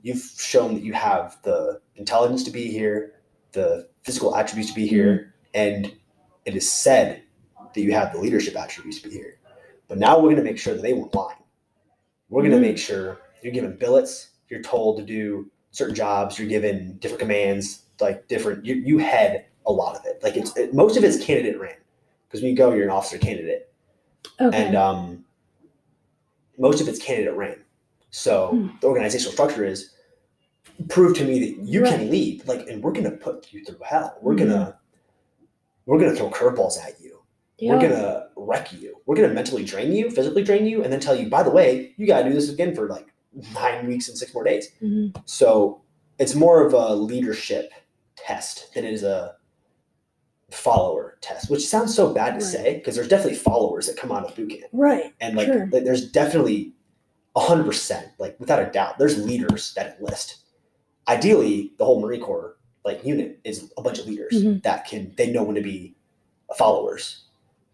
you've shown that you have the intelligence to be here, the physical attributes to be here, and it is said that you have the leadership attributes to be here. But now we're going to make sure that they weren't lying. We're going to Mhm. make sure you're given billets. You're told to do certain jobs. You're given different commands, like different. You, you head a lot of it. Like it's it, most of it's candidate ran because when you go, you're an officer candidate, Okay. and um, most of it's candidate ran. So Hmm. the organizational structure is prove to me that you Right. can lead. Like, and we're going to put you through hell. We're Mhm. gonna we're gonna throw curveballs at you yeah. we're gonna wreck you. We're gonna mentally drain you, physically drain you, and then tell you, by the way, you gotta do this again for like nine weeks and six more days. Mhm. So it's more of a leadership test than it is a follower test, which sounds so bad to Right. say because there's definitely followers that come out of boot camp, Right. and like, Sure. like, there's definitely hundred percent, like without a doubt, there's leaders that enlist. Ideally, the whole Marine Corps like unit is a bunch of leaders Mhm. that can they know when to be followers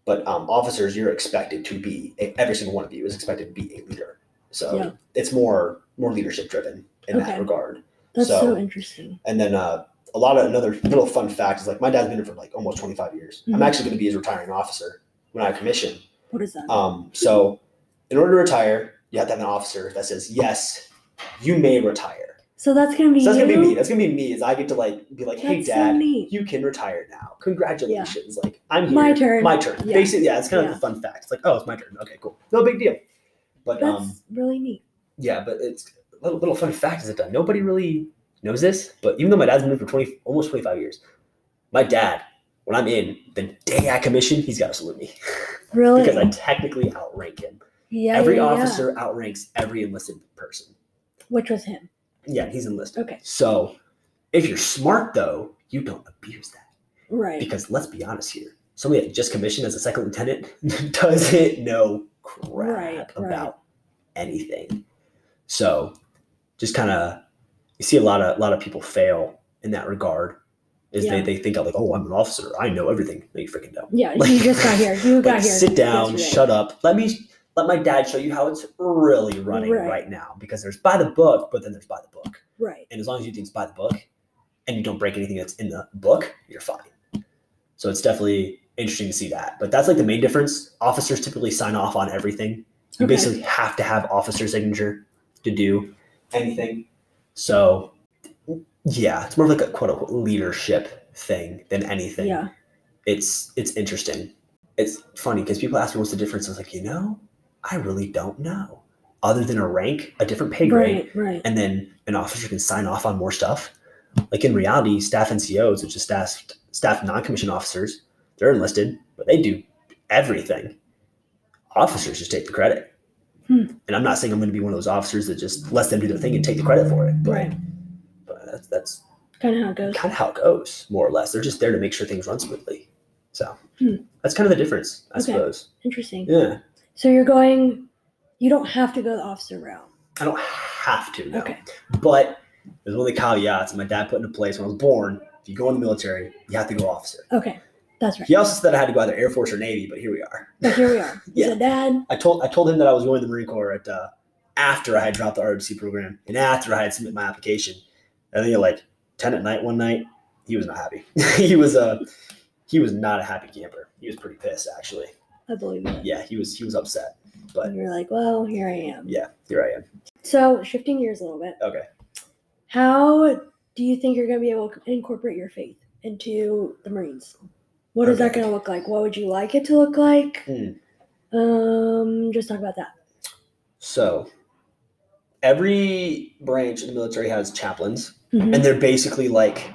but um, officers you're expected to be every single one of you is expected to be a leader so Yeah. it's more more leadership driven in Okay. that regard That's so, so- interesting. and then uh, a lot of another little fun fact is like my dad's been in for like almost 25 years i'm Mhm. actually going to be his retiring officer when i commission What is that? um, so in order to retire you have to have an officer that says yes you may retire so that's gonna be so that's you? gonna be me that's gonna be me is i get to like be like hey That's so dad neat. you can retire now. Congratulations. Like I'm here. My turn. My turn. Yeah. Basically, yeah, it's kind of Yeah. the fun fact. It's like, oh, it's my turn. Okay, cool. No big deal. But That's um really neat. yeah, but it's a little, little fun fact is it that nobody really knows this. But even though my dad's been in for twenty almost twenty five years, my dad, when I'm in, the day I commission, he's gotta salute me. Really? because I technically outrank him. yeah. every yeah, yeah. officer outranks every enlisted person. Which was him. Yeah, he's enlisted. Okay. So if you're smart though, you don't abuse that. Right. Because let's be honest here, somebody that just commissioned as a second lieutenant doesn't know crap Right, right. about anything. So just kind of you see a lot of a lot of people fail in that regard. Is Yeah. they, they think like, oh, I'm an officer, I know everything. No, you freaking don't. yeah. like- you just got here. You got Like, here. sit down, shut up. Let me let my dad show you how it's really running Right. right now. Because there's by the book, but then there's by the book. Right. And as long as you think it's by the book and you don't break anything that's in the book, you're fine. So it's definitely interesting to see that. But that's like the main difference. Officers typically sign off on everything. You Okay. basically have to have officer signature to do anything. So yeah, it's more of like a quote unquote leadership thing than anything. Yeah. It's it's interesting. It's funny because people ask me what's the difference. I was like, you know, I really don't know. Other than a rank, a different pay grade, Right. Right. and then an officer can sign off on more stuff. Like in reality, staff NCOs, which is staff staff non-commissioned officers, they're enlisted, but they do everything. Officers just take the credit. Hmm. And I'm not saying I'm going to be one of those officers that just lets them do their thing and take the credit for it. But, Right. but that's, that's Kind of how it goes. kind of how it goes, more or less. They're just there to make sure things run smoothly. So Hmm. that's kind of the difference, I Okay. suppose. Interesting. Yeah. So you're going. You don't have to go the officer route. I don't have to, no. Okay. But there's one of the caveats my dad put into place when I was born. If you go in the military, you have to go officer. Okay. That's right. He also said I had to go either Air Force or Navy, but here we are. But here we are. Yeah. So dad. I told I told him that I was going to the Marine Corps at uh, after I had dropped the ROTC program and after I had submitted my application. Think at like ten at night one night, he was not happy. he was uh, he was not a happy camper. He was pretty pissed actually. I believe it. Yeah, he was he was upset. But And you're like, well, here I am. yeah, here I am. So shifting gears a little bit. Okay. How do you think you're going to be able to incorporate your faith into the Marines? What is that going to look like? What would you like it to look like? Hmm. Um, just talk about that. So every branch in the military has chaplains, Mhm. and they're basically like,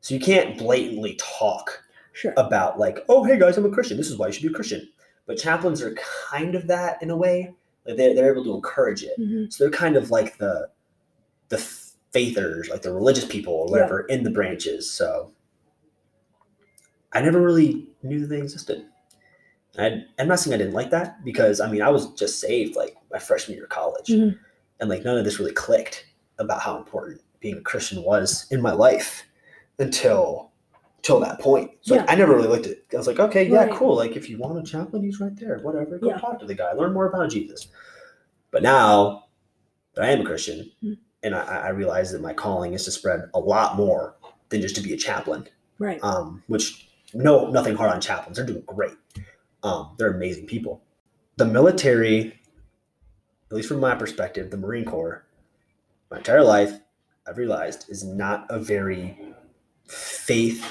so you can't blatantly talk Sure. about like, oh, hey guys, I'm a Christian. This is why you should be a Christian. But chaplains are kind of that in a way. Like they're, they're able to encourage it. Mhm. So they're kind of like the the faithers, like the religious people or whatever in the branches. So I never really knew they existed I, I'm not saying I didn't like that because I mean I was just saved like my freshman year of college, Mhm. and like none of this really clicked about how important being a Christian was in my life until till that point. So like, I never really looked at it. I was like, okay, yeah, Right. cool. Like if you want a chaplain, he's right there. Whatever, go Yeah. talk to the guy, learn more about Jesus. But now that I am a Christian, Mhm. and I, I realize that my calling is to spread a lot more than just to be a chaplain Right. um, which no nothing hard on chaplains. They're doing great. Um, they're amazing people. The military, at least from my perspective, the Marine Corps, my entire life, I've realized is not a very faith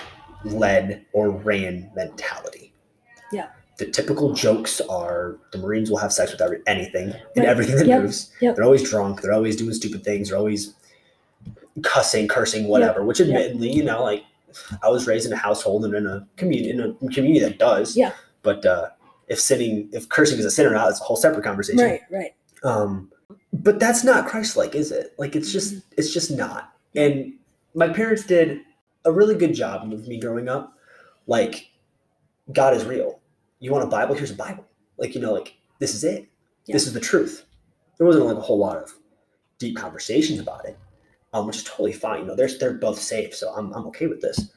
led or ran mentality. Yeah. The typical jokes are the Marines will have sex with every, anything and everything that Yep. moves. Yep. They're always drunk. They're always doing stupid things. They're always cussing, cursing, whatever. Which, Yep. admittedly, you know, like I was raised in a household and in a community in a community that does. Yeah. But uh, if sinning, if cursing is a sin or not, it's a whole separate conversation. Right. Right. Um, but that's not Christ-like, is it? Like it's just it's just not. And my parents did a really good job with me growing up. Like God is real. You want a Bible? Here's a Bible. Like you know, like this is it. This is the truth. There wasn't like a whole lot of deep conversations about it, um, which is totally fine. You know, they're they're both safe, so I'm I'm okay with this.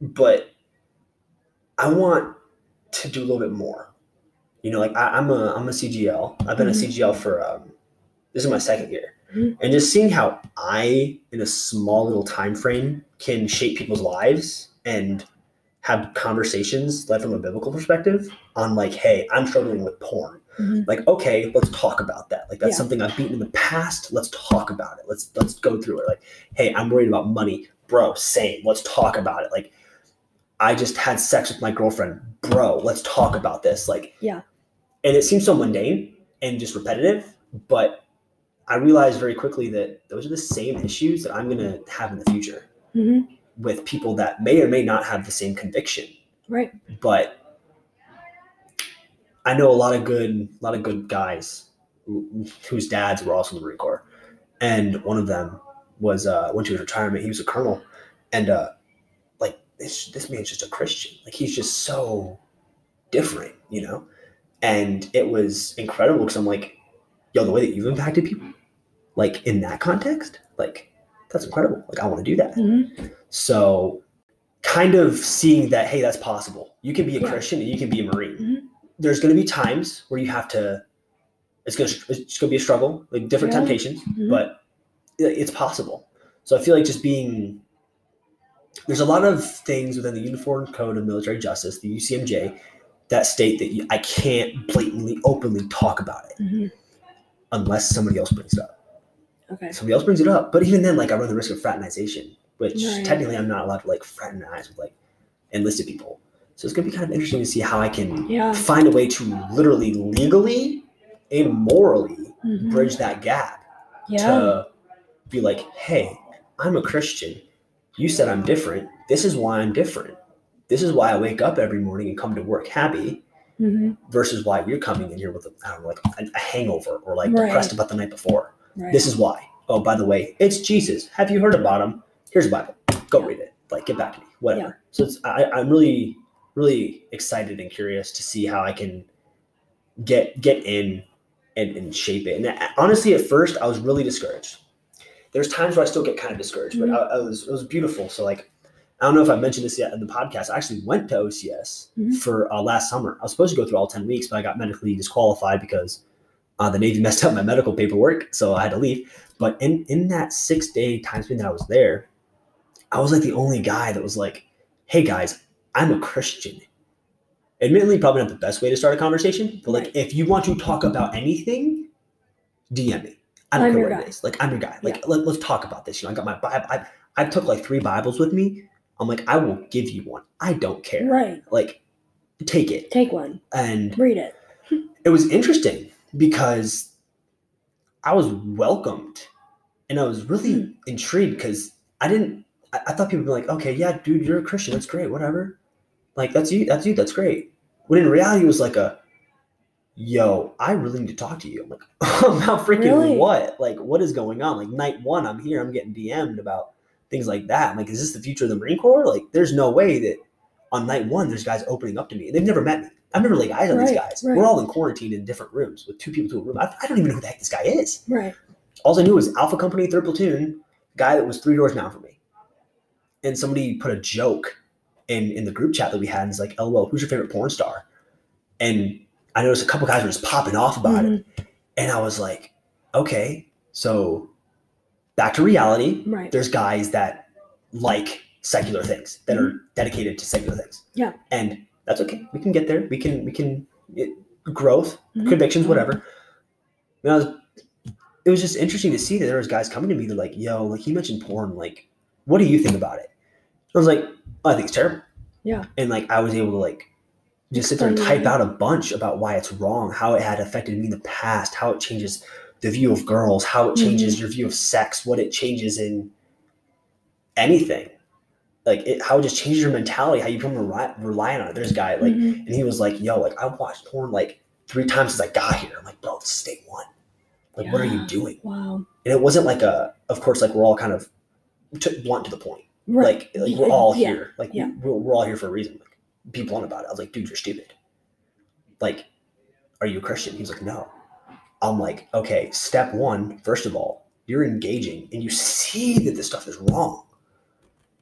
But I want to do a little bit more. You know, like I, I'm a I'm a CGL. I've been Mhm. a CGL for um, this is my second year, Mhm. and just seeing how I, in a small little time frame, can shape people's lives and have conversations led from a biblical perspective on like, hey, I'm struggling with porn. Mhm. Like, okay, let's talk about that. Like that's Yeah. something I've beaten in the past. Let's talk about it. Let's let's go through it. Like, hey, I'm worried about money, bro. Same. Let's talk about it. Like, I just had sex with my girlfriend, bro. Let's talk about this. Like, Yeah. And it seems so mundane and just repetitive, but I realized very quickly that those are the same issues that I'm gonna have in the future Mhm. with people that may or may not have the same conviction Right. but I know a lot of good, a lot of good guys who- whose dads were also in the Marine Corps, and one of them was uh, went to his retirement. He was a colonel, and uh, like this, this man's just a Christian. Like he's just so different, you know. And it was incredible because I'm like, yo, the way that you've impacted people, like in that context, like that's incredible. Like I want to do that. Mhm. So, kind of seeing that, hey, that's possible. You can be a Yeah. Christian and you can be a Marine. Mhm. There's going to be times where you have to. It's going to it's going to be a struggle, like different Yeah. temptations, Mhm. but it's possible. So I feel like just being. There's a lot of things within the Uniform Code of Military Justice, the UCMJ, that state that you, I can't blatantly, openly talk about it Mhm. unless somebody else brings it up Okay. somebody else brings it up. But even then, like I run the risk of fraternization, which Right. technically I'm not allowed to like fraternize with like enlisted people. So it's gonna be kind of interesting to see how I can Yeah. find a way to literally legally and morally Mhm. bridge that gap Yeah. to be like, hey, I'm a Christian. You said I'm different. This is why I'm different. This is why I wake up every morning and come to work happy Mhm. versus why you're coming in here with a, I don't know, like a, a hangover or like Right. depressed about the night before. Right. This is why. Oh, by the way, it's Jesus. Have you heard about him? Here's a Bible. Go Yeah. read it. Like, get back to me. Whatever. So it's, I, I'm really, really excited and curious to see how I can get get in and, and shape it. And honestly, at first, I was really discouraged. There's times where I still get kind of discouraged, but Mhm. I, I was it was beautiful. So like, I don't know if I mentioned this yet in the podcast. I actually went to OCS Mhm. for uh, last summer. I was supposed to go through all ten weeks, but I got medically disqualified because uh, the Navy messed up my medical paperwork, so I had to leave. But in in that six day time span that I was there, I was like the only guy that was like, "Hey guys, I'm a Christian." Admittedly, probably not the best way to start a conversation, but like Right. if you want to talk about anything, DM me. I don't I'm care what guy. it is. Like I'm your guy. Like let, let's talk about this. You know, I got my Bible. I, I took like three Bibles with me. I'm like, I will give you one. I don't care. Right. Like, take it. Take one. And Read it. it was interesting because I was welcomed and I was really Hmm. intrigued because I didn't I, I thought people would be like, okay, yeah, dude, you're a Christian, that's great, whatever. Like that's you, that's you, that's great. When in reality it was like a yo, I really need to talk to you. I'm like, about freaking Really? what? Like what is going on? Like night one, I'm here, I'm getting DM'd about things like that. I'm like, is this the future of the Marine Corps? Like, there's no way that on night one there's guys opening up to me. and They've never met me. I've never laid eyes on these guys. right. We're all in quarantine in different rooms with two people to a room. I, I don't even know who the heck this guy is. Right. All I knew was Alpha Company, third platoon, guy that was three doors down from me. And somebody put a joke in in the group chat that we had, and it's like, "LOL, who's your favorite porn star?" And I noticed a couple guys were just popping off about it, Mhm. and I was like, "Okay, so back to reality. Right. There's guys that like secular things that are dedicated to secular things. Yeah. and that's okay. We can get there. We can we can it, growth, Mhm. convictions, whatever. And I was, it was just interesting to see that there was guys coming to me. They're like, "Yo, like he mentioned porn. Like, what do you think about it?" I was like, oh, "I think it's terrible." Yeah. And like I was able to like just sit there and type out a bunch about why it's wrong, how it had affected me in the past, how it changes the view of girls, how it changes your view of sex, what it changes in anything. Like it, how it just changes your mentality, how you become rely, reliant on it. There's a guy like, Mhm. and he was like, "Yo, like I watched porn like three times since I got here." I'm like, "Bro, this is day one. Like, what are you doing?" Wow. And it wasn't like a, of course, like we're all kind of t- blunt to the point. Right. Like, like we're all Yeah. here. Like Yeah. we're, we're all here for a reason. Like, be blunt about it. I was like, "Dude, you're stupid." Like, are you a Christian? He's like, "No." I'm like, okay, step one, first of all, you're engaging and you see that this stuff is wrong.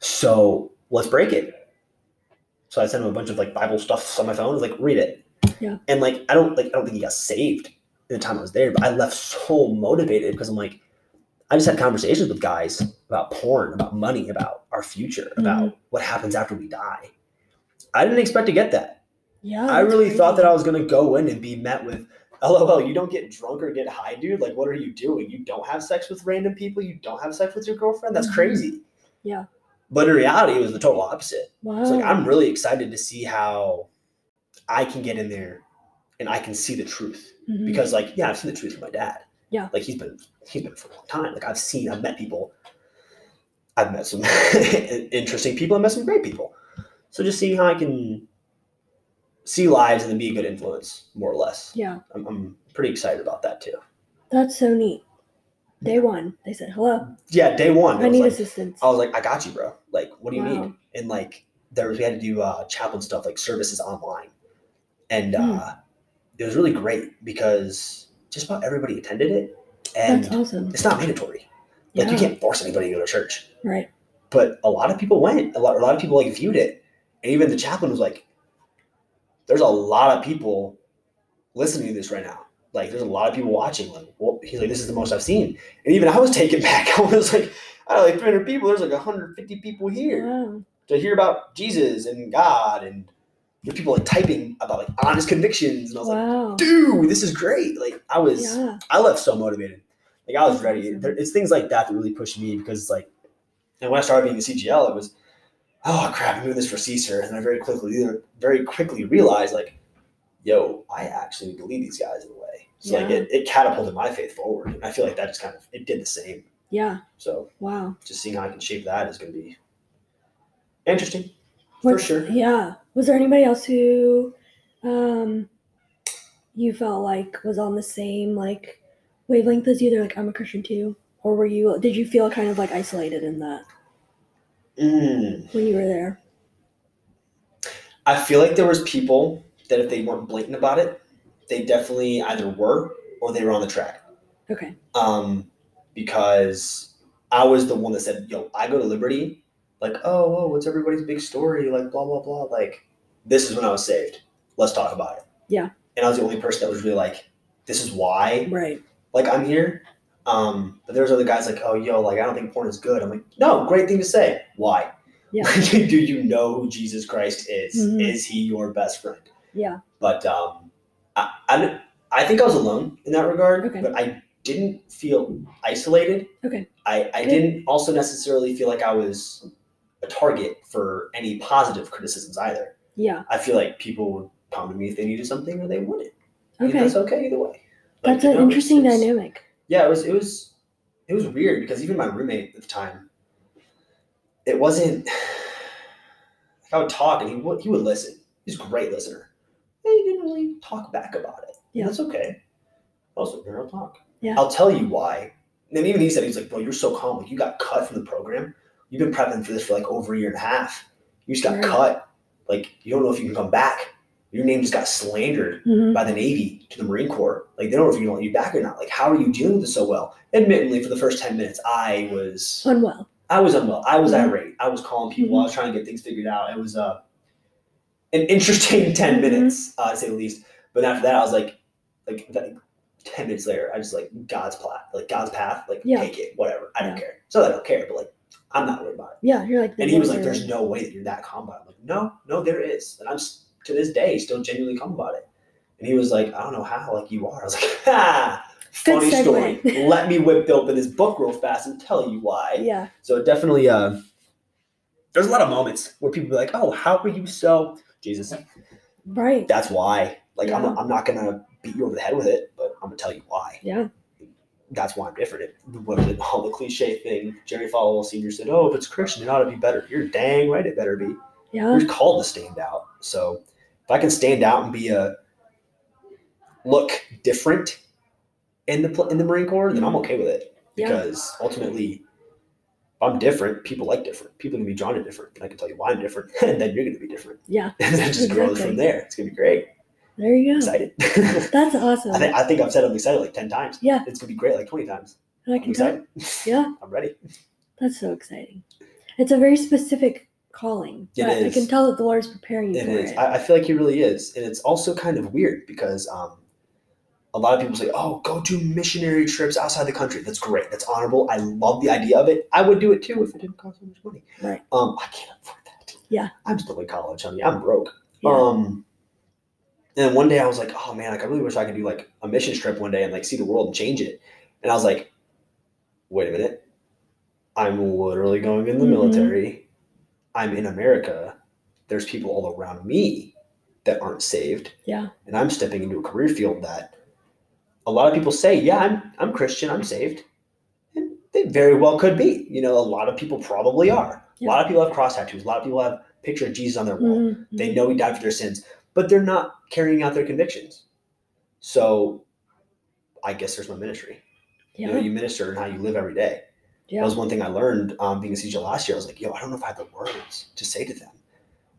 So let's break it. So I sent him a bunch of like Bible stuff on my phone. I was like, read it. Yeah. And like, I don't like, I don't think he got saved in the time I was there, but I left so motivated because I'm like, I just had conversations with guys about porn, about money, about our future, about what happens after we die. I didn't expect to get that. Yeah. I really thought that. I was gonna go in and be met with, "LOL, you don't get drunk or get high, dude. Like, what are you doing? You don't have sex with random people. You don't have sex with your girlfriend. That's Mhm. crazy." Yeah. But in reality, it was the total opposite. Wow. It's like I'm really excited to see how I can get in there and I can see the truth Mhm. because, like, yeah, I've seen the truth from my dad. Yeah. like he's been he's been for a long time. Like I've seen, I've met people. I've met some interesting people. I've met some great people. So just seeing how I can see lives and then be a good influence, more or less. yeah. I'm, I'm pretty excited about that too. That's so neat. Day one, they said, hello, Yeah, day one, I I need like, assistance. I was like, I got you, bro. Like, what do you Wow. need? And like, there was we had to do uh, chaplain stuff, like services online, and Hmm. uh, it was really great because just about everybody attended it, and awesome. it's not mandatory. Like, Yeah. you can't force anybody to go to church. Right. but a lot of people went. A lot, a lot of people like viewed it, and even the chaplain was like, "There's a lot of people listening to this right now. Like, there's a lot of people watching. Like, well, he's like, this is the most I've seen." And even I was taken back. I was like, "I don't know, like 300 people. There's like 150 people here Wow. to hear about Jesus and God, and people like typing about like honest convictions." And I was like, "Dude, this is great!" Like, I was. Yeah. I left so motivated. Like I was That's ready. awesome. It's things like that that really pushed me because it's like, and when I started being a CGL, it was, oh crap, I'm doing this for CSER, and I very quickly, very quickly realized like, yo, I actually believe these guys in a way. So like it, it catapulted my faith forward, and I feel like that just kind of it did the same. Yeah. So Wow. just seeing how I can shape that is going to be interesting for sure. Yeah. Was there anybody else who um you felt like was on the same like wavelength as you? They're like, I'm a Christian too. Or were you did you feel kind of like isolated in that Mm. when you were there? I feel like there was people that if they weren't blatant about it, they definitely either were or they were on the track. Okay. Um, because I was the one that said, "Yo, I go to Liberty." Like, oh, oh, what's everybody's big story? Like, blah blah blah. Like, this is when I was saved. Let's talk about it. Yeah. And I was the only person that was really like, "This is why." Right. Like, I'm here. Um, but there's other guys like, "Oh, yo, like, I don't think porn is good." I'm like, "No, great thing to say. Why? Yeah. do you know who Jesus Christ is? Mhm. Is he your best friend?" Yeah. but um, I, I, I think I was alone in that regard. Okay. But I didn't feel isolated. Okay. I, I Good. didn't also necessarily feel like I was a target for any positive criticisms either. Yeah. I feel like people would come to me if they needed something or they wouldn't. Okay. that's okay either way. Like, That's you an know, interesting dynamic. Yeah, it was it was it was weird because even my roommate at the time, it wasn't. Like I would talk and he would he would listen. He's a great listener. And he didn't really talk back about it. Yeah. that's okay. Also, here I'll talk. Yeah. I'll tell you why. And even he said he's like, bro, you're so calm. Like you got cut from the program. You've been prepping for this for like over a year and a half. You just got Right. cut. Like you don't know if you can come back. Your name just got slandered Mhm. by the Navy to the Marine Corps. Like they don't know if you're gonna let you back or not. Like how are you dealing with this so well? Admittedly, for the first ten minutes, I was Unwell. I was unwell. I was Mhm. irate. I was calling people. I was trying to get things figured out. It was uh, an interesting 10 Mhm. minutes, uh, to say the least. But after that, I was like, like that, ten minutes later, I just like God's path, like God's path, like Yeah. take it, whatever. I don't care. So I don't care, but like I'm not worried about it. Yeah, you're like. And he was like, "There's no way that you're that calm about it." I'm like, no, no, there is. And I'm to this day still genuinely calm about it. And he was like, "I don't know how, like you are." I was like, "Ha." Funny story. Let me whip open this book real fast and tell you why. Yeah. So definitely, uh, there's a lot of moments where people be like, "Oh, how were you so Jesus?" Right. That's why. Like, I'm, I'm not gonna beat you over the head with it, but I'm gonna tell you why. Yeah. That's why I'm different. It, what is it? All the cliche thing. Jerry Falwell Senior said, "Oh, if it's Christian, it ought to be better." You're dang right, it better be. Yeah. We're called to stand out. So if I can stand out and be a look different in the in the Marine Corps, then I'm okay with it Yeah. because ultimately, if I'm different, people like different. People can be drawn to different, and I can tell you why I'm different, and then you're going to be different, Yeah. and then just grows Exactly. from there. It's going to be great. There you go. Excited. That's awesome. I think I think I've said I'm excited like ten times. Yeah. it's going to be great like twenty times. I I'm can tell. excited. Yeah. I'm ready. That's so exciting. It's a very specific calling. It but I can tell that the Lord is preparing you It for is. it. I, I feel like he really is, and it's also kind of weird because um, a lot of people say, "Oh, go do missionary trips outside the country." That's great. That's honorable. I love the idea of it. I would do it too if it didn't cost so much money. Right. Um, I can't afford that. Yeah. I'm still in college, honey. I'm broke. Yeah. Um, and then one day I was like, "Oh man, like I really wish I could do like a mission trip one day and like see the world and change it." And I was like, "Wait a minute. I'm literally going in the Mhm. military. I'm in America. There's people all around me that aren't saved, yeah. and I'm stepping into a career field that a lot of people say, "Yeah, I'm I'm Christian. I'm saved." And they very well could be. You know, a lot of people probably are. A lot of people have cross tattoos. A lot of people have a picture of Jesus on their wall. Mhm. They know he died for their sins, but they're not carrying out their convictions. So I guess there's my ministry. You know, you minister and how you live every day. That was one thing I learned um, being a CJ last year. I was like, yo, I don't know if I have the words to say to them.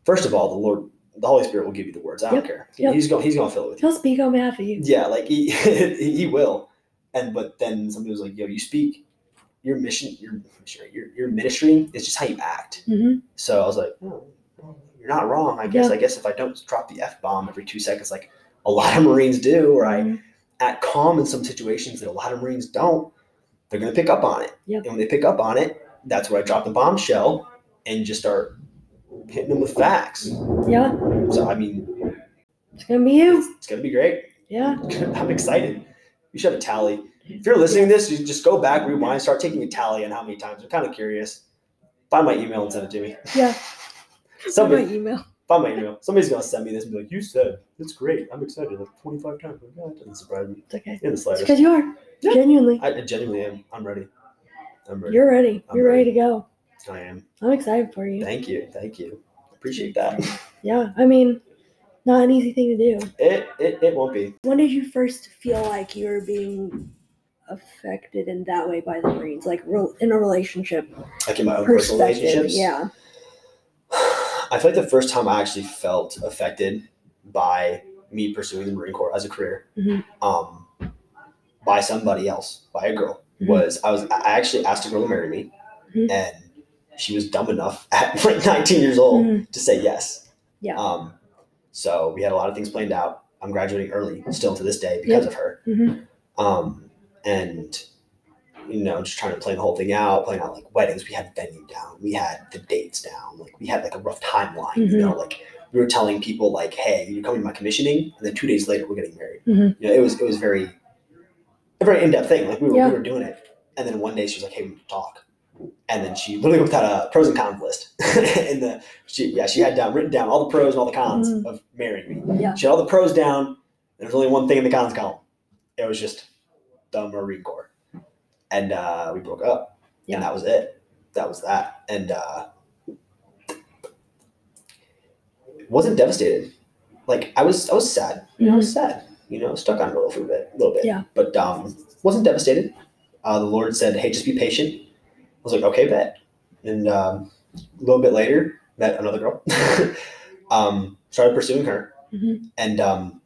First of all, the Lord, the Holy Spirit will give you the words. I don't care. Yep. He's going, he's going to fill it with you. He'll speak on behalf of you. Yeah, like he, he will. And but then somebody was like, yo, you speak your mission, your your your ministry is just how you act. hmm So I was like, oh, you're not wrong. I guess Yeah. I guess if I don't drop the f bomb every two seconds, like a lot of Marines do, or I Mhm. act calm in some situations that a lot of Marines don't, they're going to pick up on it. Yep. And when they pick up on it, that's where I drop the bombshell and just start hitting them with facts. Yeah. So I mean, It's gonna be you. it's going to be great. Yeah. I'm excited. You should have a tally. If you're listening to this, you just go back, rewind, start taking a tally on how many times. I'm kind of curious. Find my email and send it to me. Yeah. Somebody, my email. find my email. Somebody's gonna send me this and be like, "You said it's great. I'm excited." Like 25 times. Like, yeah, it doesn't surprise me It's okay. in the slightest. because you are. Yeah. Genuinely. I, I genuinely am. I'm ready. I'm ready. You're ready. I'm You're ready ready. to go. I am. I'm excited for you. Thank you. Thank you. Appreciate that. Yeah. I mean, not an easy thing to do. It it, it won't be. When did you first feel like you were being affected in that way by the Marines? Like re- in a relationship Like in my own personal relationships. Yeah. I feel like the first time I actually felt affected by me pursuing the Marine Corps as a career, Mhm. um, by somebody else, by a girl, Mhm. was I was I actually asked a girl to marry me, Mhm. and she was dumb enough at like 19 years old Mhm. to say yes. Yeah. Um, so we had a lot of things planned out. I'm graduating early, still to this day because of her. Mhm. Um, and you know, just trying to plan the whole thing out, planning out like weddings. We had the venue down, we had the dates down, like we had like a rough timeline. You Mhm. know, like we were telling people like, "Hey, you're coming to my commissioning," and then two days later we're getting married. Mhm. You know, it was it was very a very in depth thing. Like we were Yeah. we were doing it, and then one day she was like, "Hey, we need to talk." And then she literally whipped out a pros and cons list. and the she yeah she had down written down all the pros and all the cons Mhm. of marrying me. Yeah. She had all the pros down. There was only one thing in the cons column. It was just the Marine Corps. And uh, we broke up. Yeah. And that was it. That was that. And uh, wasn't devastated. Like I was I was sad. You know, I was sad. You know, stuck on it a little for a bit, a little bit. Mm-hmm. Yeah. But um wasn't devastated. Uh, the Lord said, Hey, just be patient. I was like, okay, bet. And um, a little bit later, met another girl. um, started pursuing her Mhm. and um,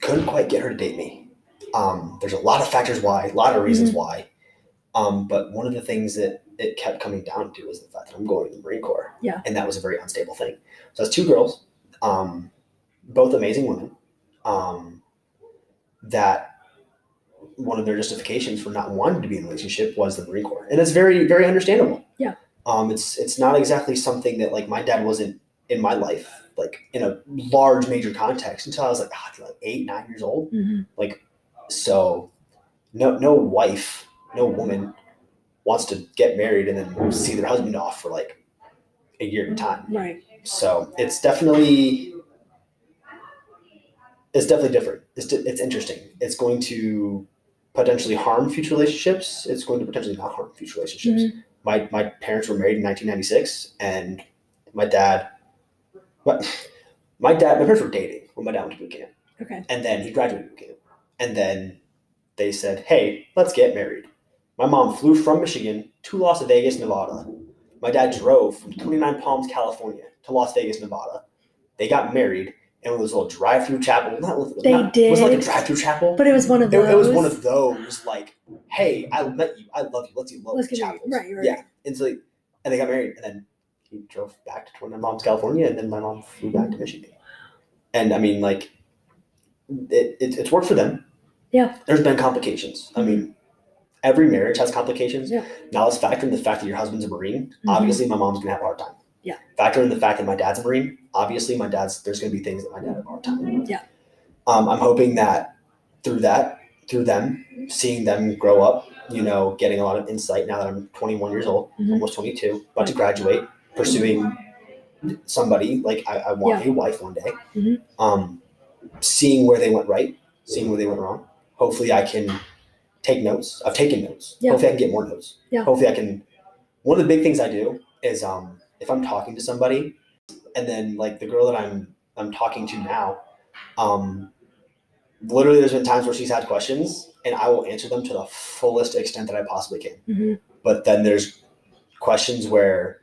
couldn't quite get her to date me. Um, there's a lot of factors why, a lot of reasons Mm-hmm. why. Um, but one of the things that it kept coming down to was the fact that I'm going to the Marine Corps. Yeah. And that was a very unstable thing. So it's two girls, um, both amazing women, um, that one of their justifications for not wanting to be in a relationship was the Marine Corps. And it's very, very understandable. Yeah. Um, it's it's not exactly something that like my dad wasn't in my life, like in a large major context until I was like, ah, like eight, nine years old. Mhm. So no no wife, no woman wants to get married and then see their husband off for like a year at a time. Right. So it's definitely it's definitely different. It's it's interesting. It's going to potentially harm future relationships. It's going to potentially not harm future relationships. Mhm. My my parents were married in 1996, and my dad, my, my dad, my parents were dating when my dad went to boot camp, Okay. and then he graduated boot camp, and then they said, "Hey, let's get married." My mom flew from Michigan to Las Vegas, Nevada. My dad drove from 29 Palms, California, to Las Vegas, Nevada. They got married, and it was a little drive-through chapel. Not, They not, It was like a drive-through chapel. But it was one of those. it was one of those like, hey, I met you, I love you, let's Let's get chapels. Right, right. Yeah, and so, like, and they got married, and then he drove back to my mom's California, and then my mom flew back to Michigan. And I mean, like, it, it it's worked for them. Yeah. There's been complications. I mean, every marriage has complications. Yeah. Now let's factor in the fact that your husband's a Marine. Mhm. Obviously, my mom's gonna have a hard time. Yeah. Factor in the fact that my dad's a Marine. Obviously, my dad's there's gonna be things that my dad have a hard time. Yeah. Um, I'm hoping that through that, through them, seeing them grow up, you know, getting a lot of insight now that I'm 21 years old, Mhm. almost 22, about to graduate, pursuing somebody like I, I want a wife one day. Mhm. Um, seeing where they went right, seeing where they went wrong. Hopefully, I can take notes. I've taken notes. Yeah. Hopefully, I can get more notes. Yeah. Hopefully, I can. One of the big things I do is um, if I'm talking to somebody, and then like the girl that I'm I'm talking to now, um, literally, there's been times where she's had questions, and I will answer them to the fullest extent that I possibly can. Mhm. But then there's questions where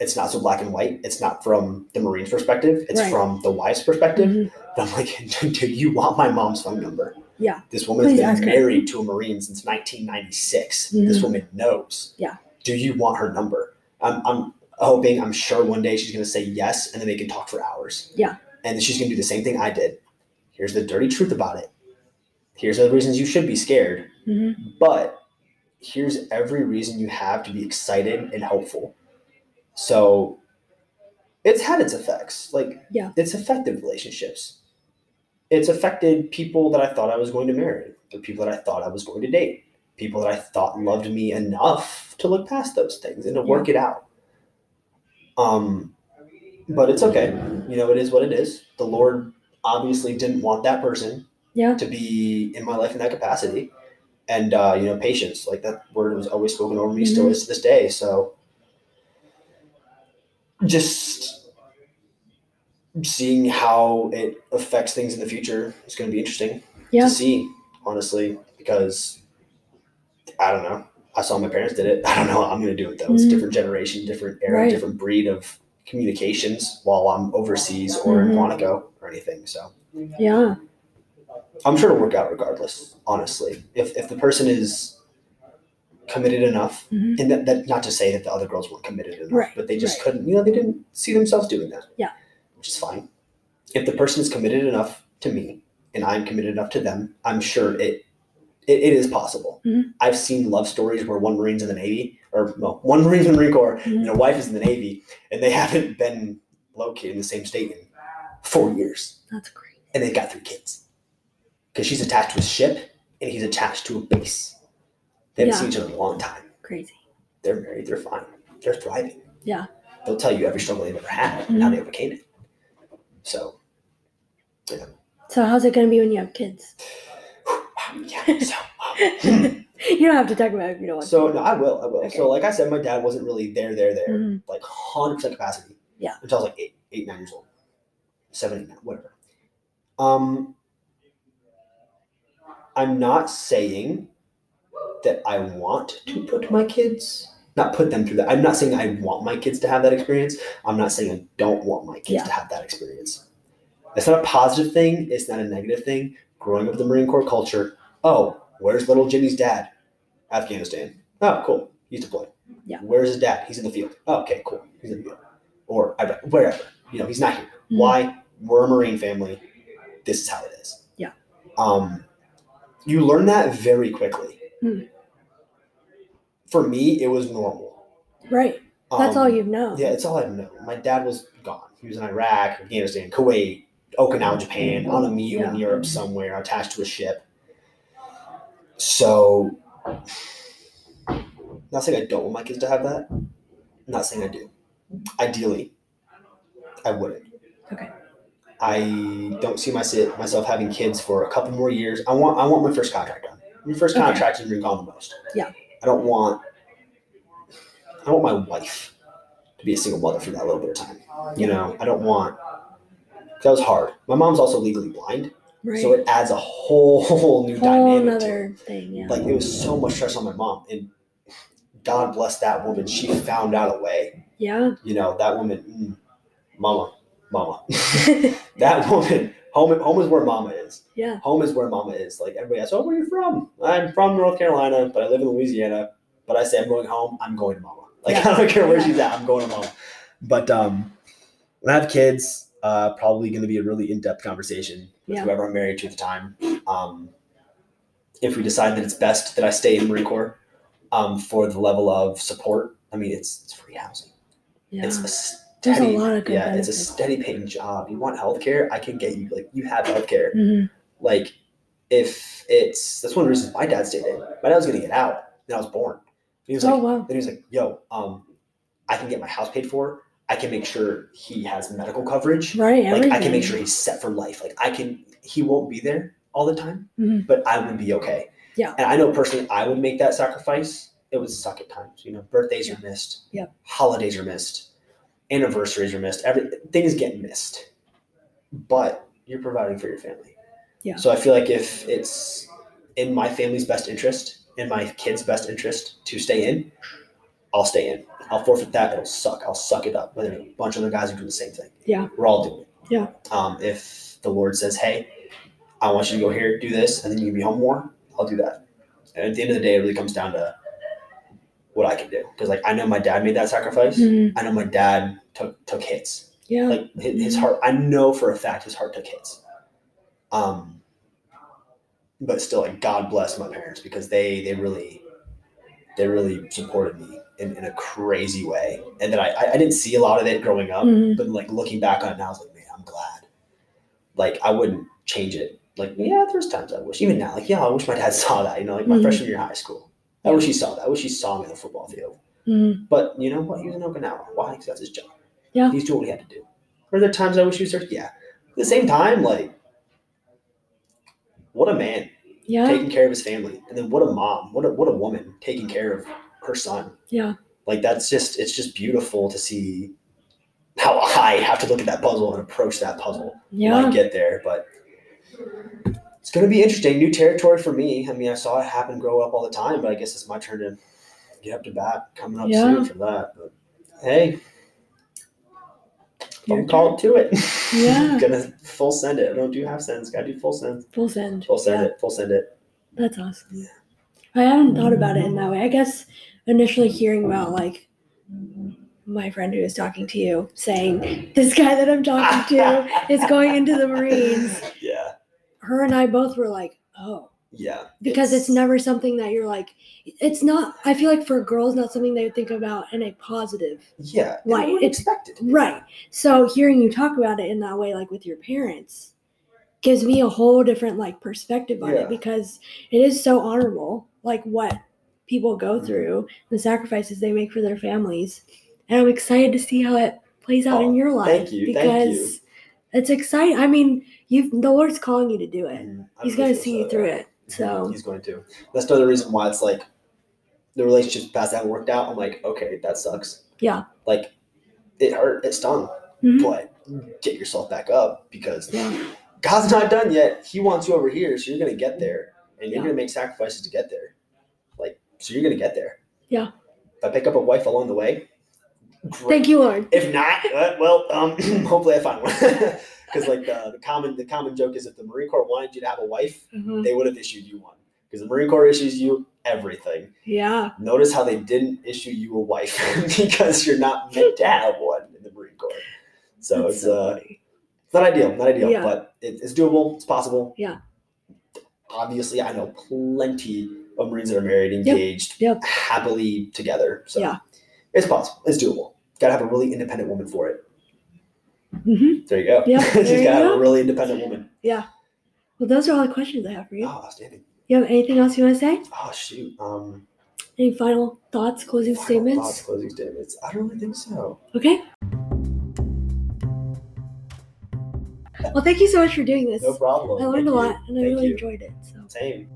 it's not so black and white. It's not from the Marine's perspective. It's Right. from the wife's perspective. Mhm. And I'm like, do you want my mom's phone number? Yeah. This woman's Please been ask her. married to a Marine since 1996. This Mhm. woman knows. Yeah. Do you want her number? I'm, I'm hoping, I'm sure one day she's going to say yes, and then they can talk for hours. Yeah. And then she's going to do the same thing I did. Here's the dirty truth about it. Here's the reasons you should be scared. Mhm. But here's every reason you have to be excited and hopeful. So it's had its effects. Like, Yeah. it's affected relationships. It's affected people that I thought I was going to marry, the people that I thought I was going to date, people that I thought loved me enough to look past those things and to work it out. Um, but it's okay. You know, it is what it is. The Lord obviously didn't want that person Yeah. to be in my life in that capacity. And uh, you know, patience, like that word was always spoken over me, still is to this day. So just seeing how it affects things in the future is going to be interesting Yeah. to see, honestly, because I don't know. I saw my parents did it. I don't know how I'm going to do it though. It's a Mhm. different generation, different era, Right. different breed of communications while I'm overseas or in Mhm. Quantico or anything. So Yeah. I'm sure it'll work out regardless, honestly. If if the person is committed enough, Mhm. and that, that not to say that the other girls weren't committed enough, Right, but they just right. couldn't, you know, they didn't see themselves doing that. Yeah. Which is fine. If the person is committed enough to me and I'm committed enough to them, I'm sure it it, it is possible. Mhm. I've seen love stories where one Marine's in the Navy, or well, one Marine's in the Marine Corps, Mhm. and a wife is in the Navy, and they haven't been located in the same state in four years That's great. and they've got three kids. Because she's attached to a ship and he's attached to a base. They haven't Yeah. seen each other in a long time. Crazy. They're married, they're fine, they're thriving. Yeah. They'll tell you every struggle they've ever had and how they overcame it. So, yeah. So how's it gonna be when you have kids? yeah, so, um, you don't have to talk about it if you don't want so no, I will, I will. Okay. So, like I said, my dad wasn't really there, there, there, Mhm. like 100% capacity. Yeah. Until I was like eight, eight, nine years old. Seven, eight, nine, whatever. Um, I'm not saying that I want to put my kids, not put them through that. I'm not saying I want my kids to have that experience. I'm not saying I don't want my kids Yeah. to have that experience. It's not a positive thing. It's not a negative thing. Growing up with the Marine Corps culture. Oh, where's little Jimmy's dad? Afghanistan. Oh, cool. He's deployed. Yeah. Where's his dad? He's in the field. Oh, okay, cool. He's in the field. Or Iraq, wherever. You know, he's not here. Mhm. Why? We're a Marine family. This is how it is. Yeah. Um, you learn that very quickly. Hmm. For me, it was normal. Right. That's all Um, you've known. yeah, it's all I've known. My dad was gone. He was in Iraq, Afghanistan, Kuwait, Okinawa, Japan, on a meal in Europe somewhere, attached to a ship. So, not saying I don't want my kids to have that. not saying I do. Ideally, I wouldn't. Okay. I don't see myself having kids for a couple more years. I want I want my first contract done. My first Okay. contract is Marine Con the most. Yeah. I don't want I don't want my wife to be a single mother for that little bit of time. You know, I don't want that was hard. My mom's also legally blind, Right. so it adds a whole, whole new Whole dynamic to another thing. Yeah. Like it was so much stress on my mom, and God bless that woman. She found out a way. yeah. You know, that woman, mm, mama, mama. that woman, home, home is where mama is. yeah. Home is where mama is. Like everybody asks, oh, where are you from? I'm from North Carolina, but I live in Louisiana. But I say I'm going home. I'm going to mama. Like Yeah. I don't care where Yeah. she's at. I'm going to mama. But um, when I have kids, uh, probably going to be a really in-depth conversation with Yeah. whoever I'm married to at the time. Um, if we decide that it's best that I stay in Marine Corps um, for the level of support, I mean, it's, it's free housing. Yeah. It's There's a lot of good yeah, it's a steady paying job. You want healthcare? I can get you like you have healthcare. Mhm. Like if it's that's one of the reasons my dad stayed in. My dad was gonna get out, and I was born. He was Oh like, wow. then he was like, "Yo, um, I can get my house paid for. I can make sure he has medical coverage. Right. Like Everything. I can make sure he's set for life. Like I can. He won't be there all the time, Mhm. but I would be okay. Yeah. And I know personally, I would make that sacrifice. It would suck at times. You know, birthdays are missed. Yeah. Holidays are missed. Anniversaries are missed. Everything is getting missed. But you're providing for your family. Yeah. So I feel like if it's in my family's best interest, in my kids' best interest to stay in, I'll stay in. I'll forfeit that. It'll suck. I'll suck it up. But there are a bunch of other guys who do the same thing. Yeah. We're all doing it. Yeah. Um, if the Lord says, hey, I want you to go here, do this, and then you can be home more, I'll do that. And at the end of the day, it really comes down to what I can do. Because like I know my dad made that sacrifice. Mhm. I know my dad took took hits. Yeah. Like his, his heart, I know for a fact his heart took hits. Um, but still, like God bless my parents because they they really they really supported me in, in a crazy way, and that I I- didn't see a lot of it growing up, Mhm. but like looking back on it now, I was like, man, I'm glad. Like I wouldn't change it. Like yeah, there's times I wish. Even now, like yeah, I wish my dad saw that. You know, like my Mhm. freshman year of high school, I wish he saw that. I wish he saw me on the football field. Mhm. But you know what? He was in Okinawa. Why? Because that's his job. Yeah. He's doing what he had to do. Were there times I wish he was there? Yeah. At the same time, like, what a man Yeah. taking care of his family, and then what a mom, what a what a woman taking care of her son. Yeah. Like that's just it's just beautiful to see how I have to look at that puzzle and approach that puzzle when Yeah. I get there. But it's gonna be interesting, new territory for me. I mean, I saw it happen, grow up all the time, but I guess it's my turn to get up to bat coming up Yeah. soon for that. But hey, I'm called to it. Yeah. gonna full send it. I don't do half sends. Gotta do full send. Full send. Full send Yeah. it. Full send it. That's awesome. Yeah. I hadn't thought about it in that way. I guess initially hearing about like my friend who was talking to you saying this guy that I'm talking to is going into the Marines. Yeah. Her and I both were like, oh, Yeah. because it's, never something that you're like. It's not. I feel like for girls, not something they would think about in a positive Yeah. It's- expected. Right. So hearing you talk about it in that way, like with your parents, gives me a whole different like perspective on Yeah. it because it is so honorable, like what people go Mhm. through, the sacrifices they make for their families. And I'm excited to see how it plays out Oh, in your life. thank you, Because thank you. it's exciting. I mean, you the Lord's calling you to do it. Mhm. He's gonna feel see you through yeah. it. So he's going to. That's another reason why it's like the relationships past that worked out. I'm like, okay, that sucks. Yeah. Like it hurt, it stung, Mhm. but get yourself back up because Yeah. God's not done yet. He wants you over here, so you're gonna get there, and you're Yeah. gonna make sacrifices to get there. Like, so you're gonna get there. Yeah. If I pick up a wife along the way, great. Thank you, Lord. If not, uh, well, um, hopefully I find one. because like the, the common the common joke is if the Marine Corps wanted you to have a wife, Uh-huh. they would have issued you one because the Marine Corps issues you everything. Yeah. Notice how they didn't issue you a wife because you're not meant to have one in the Marine Corps. So That's it's so uh, funny. it's not ideal, not ideal, Yeah. but it, it's doable. It's possible. Yeah. Obviously, I know plenty of Marines that are married, engaged, Yep. happily together. So Yeah. it's possible. It's doable. Got to have a really independent woman for it. Mhm. There you go. Yep, She's you got go. a really independent woman. Yeah. Well, those are all the questions I have for you. Oh, outstanding. You have anything else you want to say? Oh shoot. Um, Any final thoughts, closing final statements? thoughts, closing statements. I don't really think so. Okay. Well, thank you so much for doing this. No problem. I learned Thank a you. lot and I Thank really you. enjoyed it. So. Same.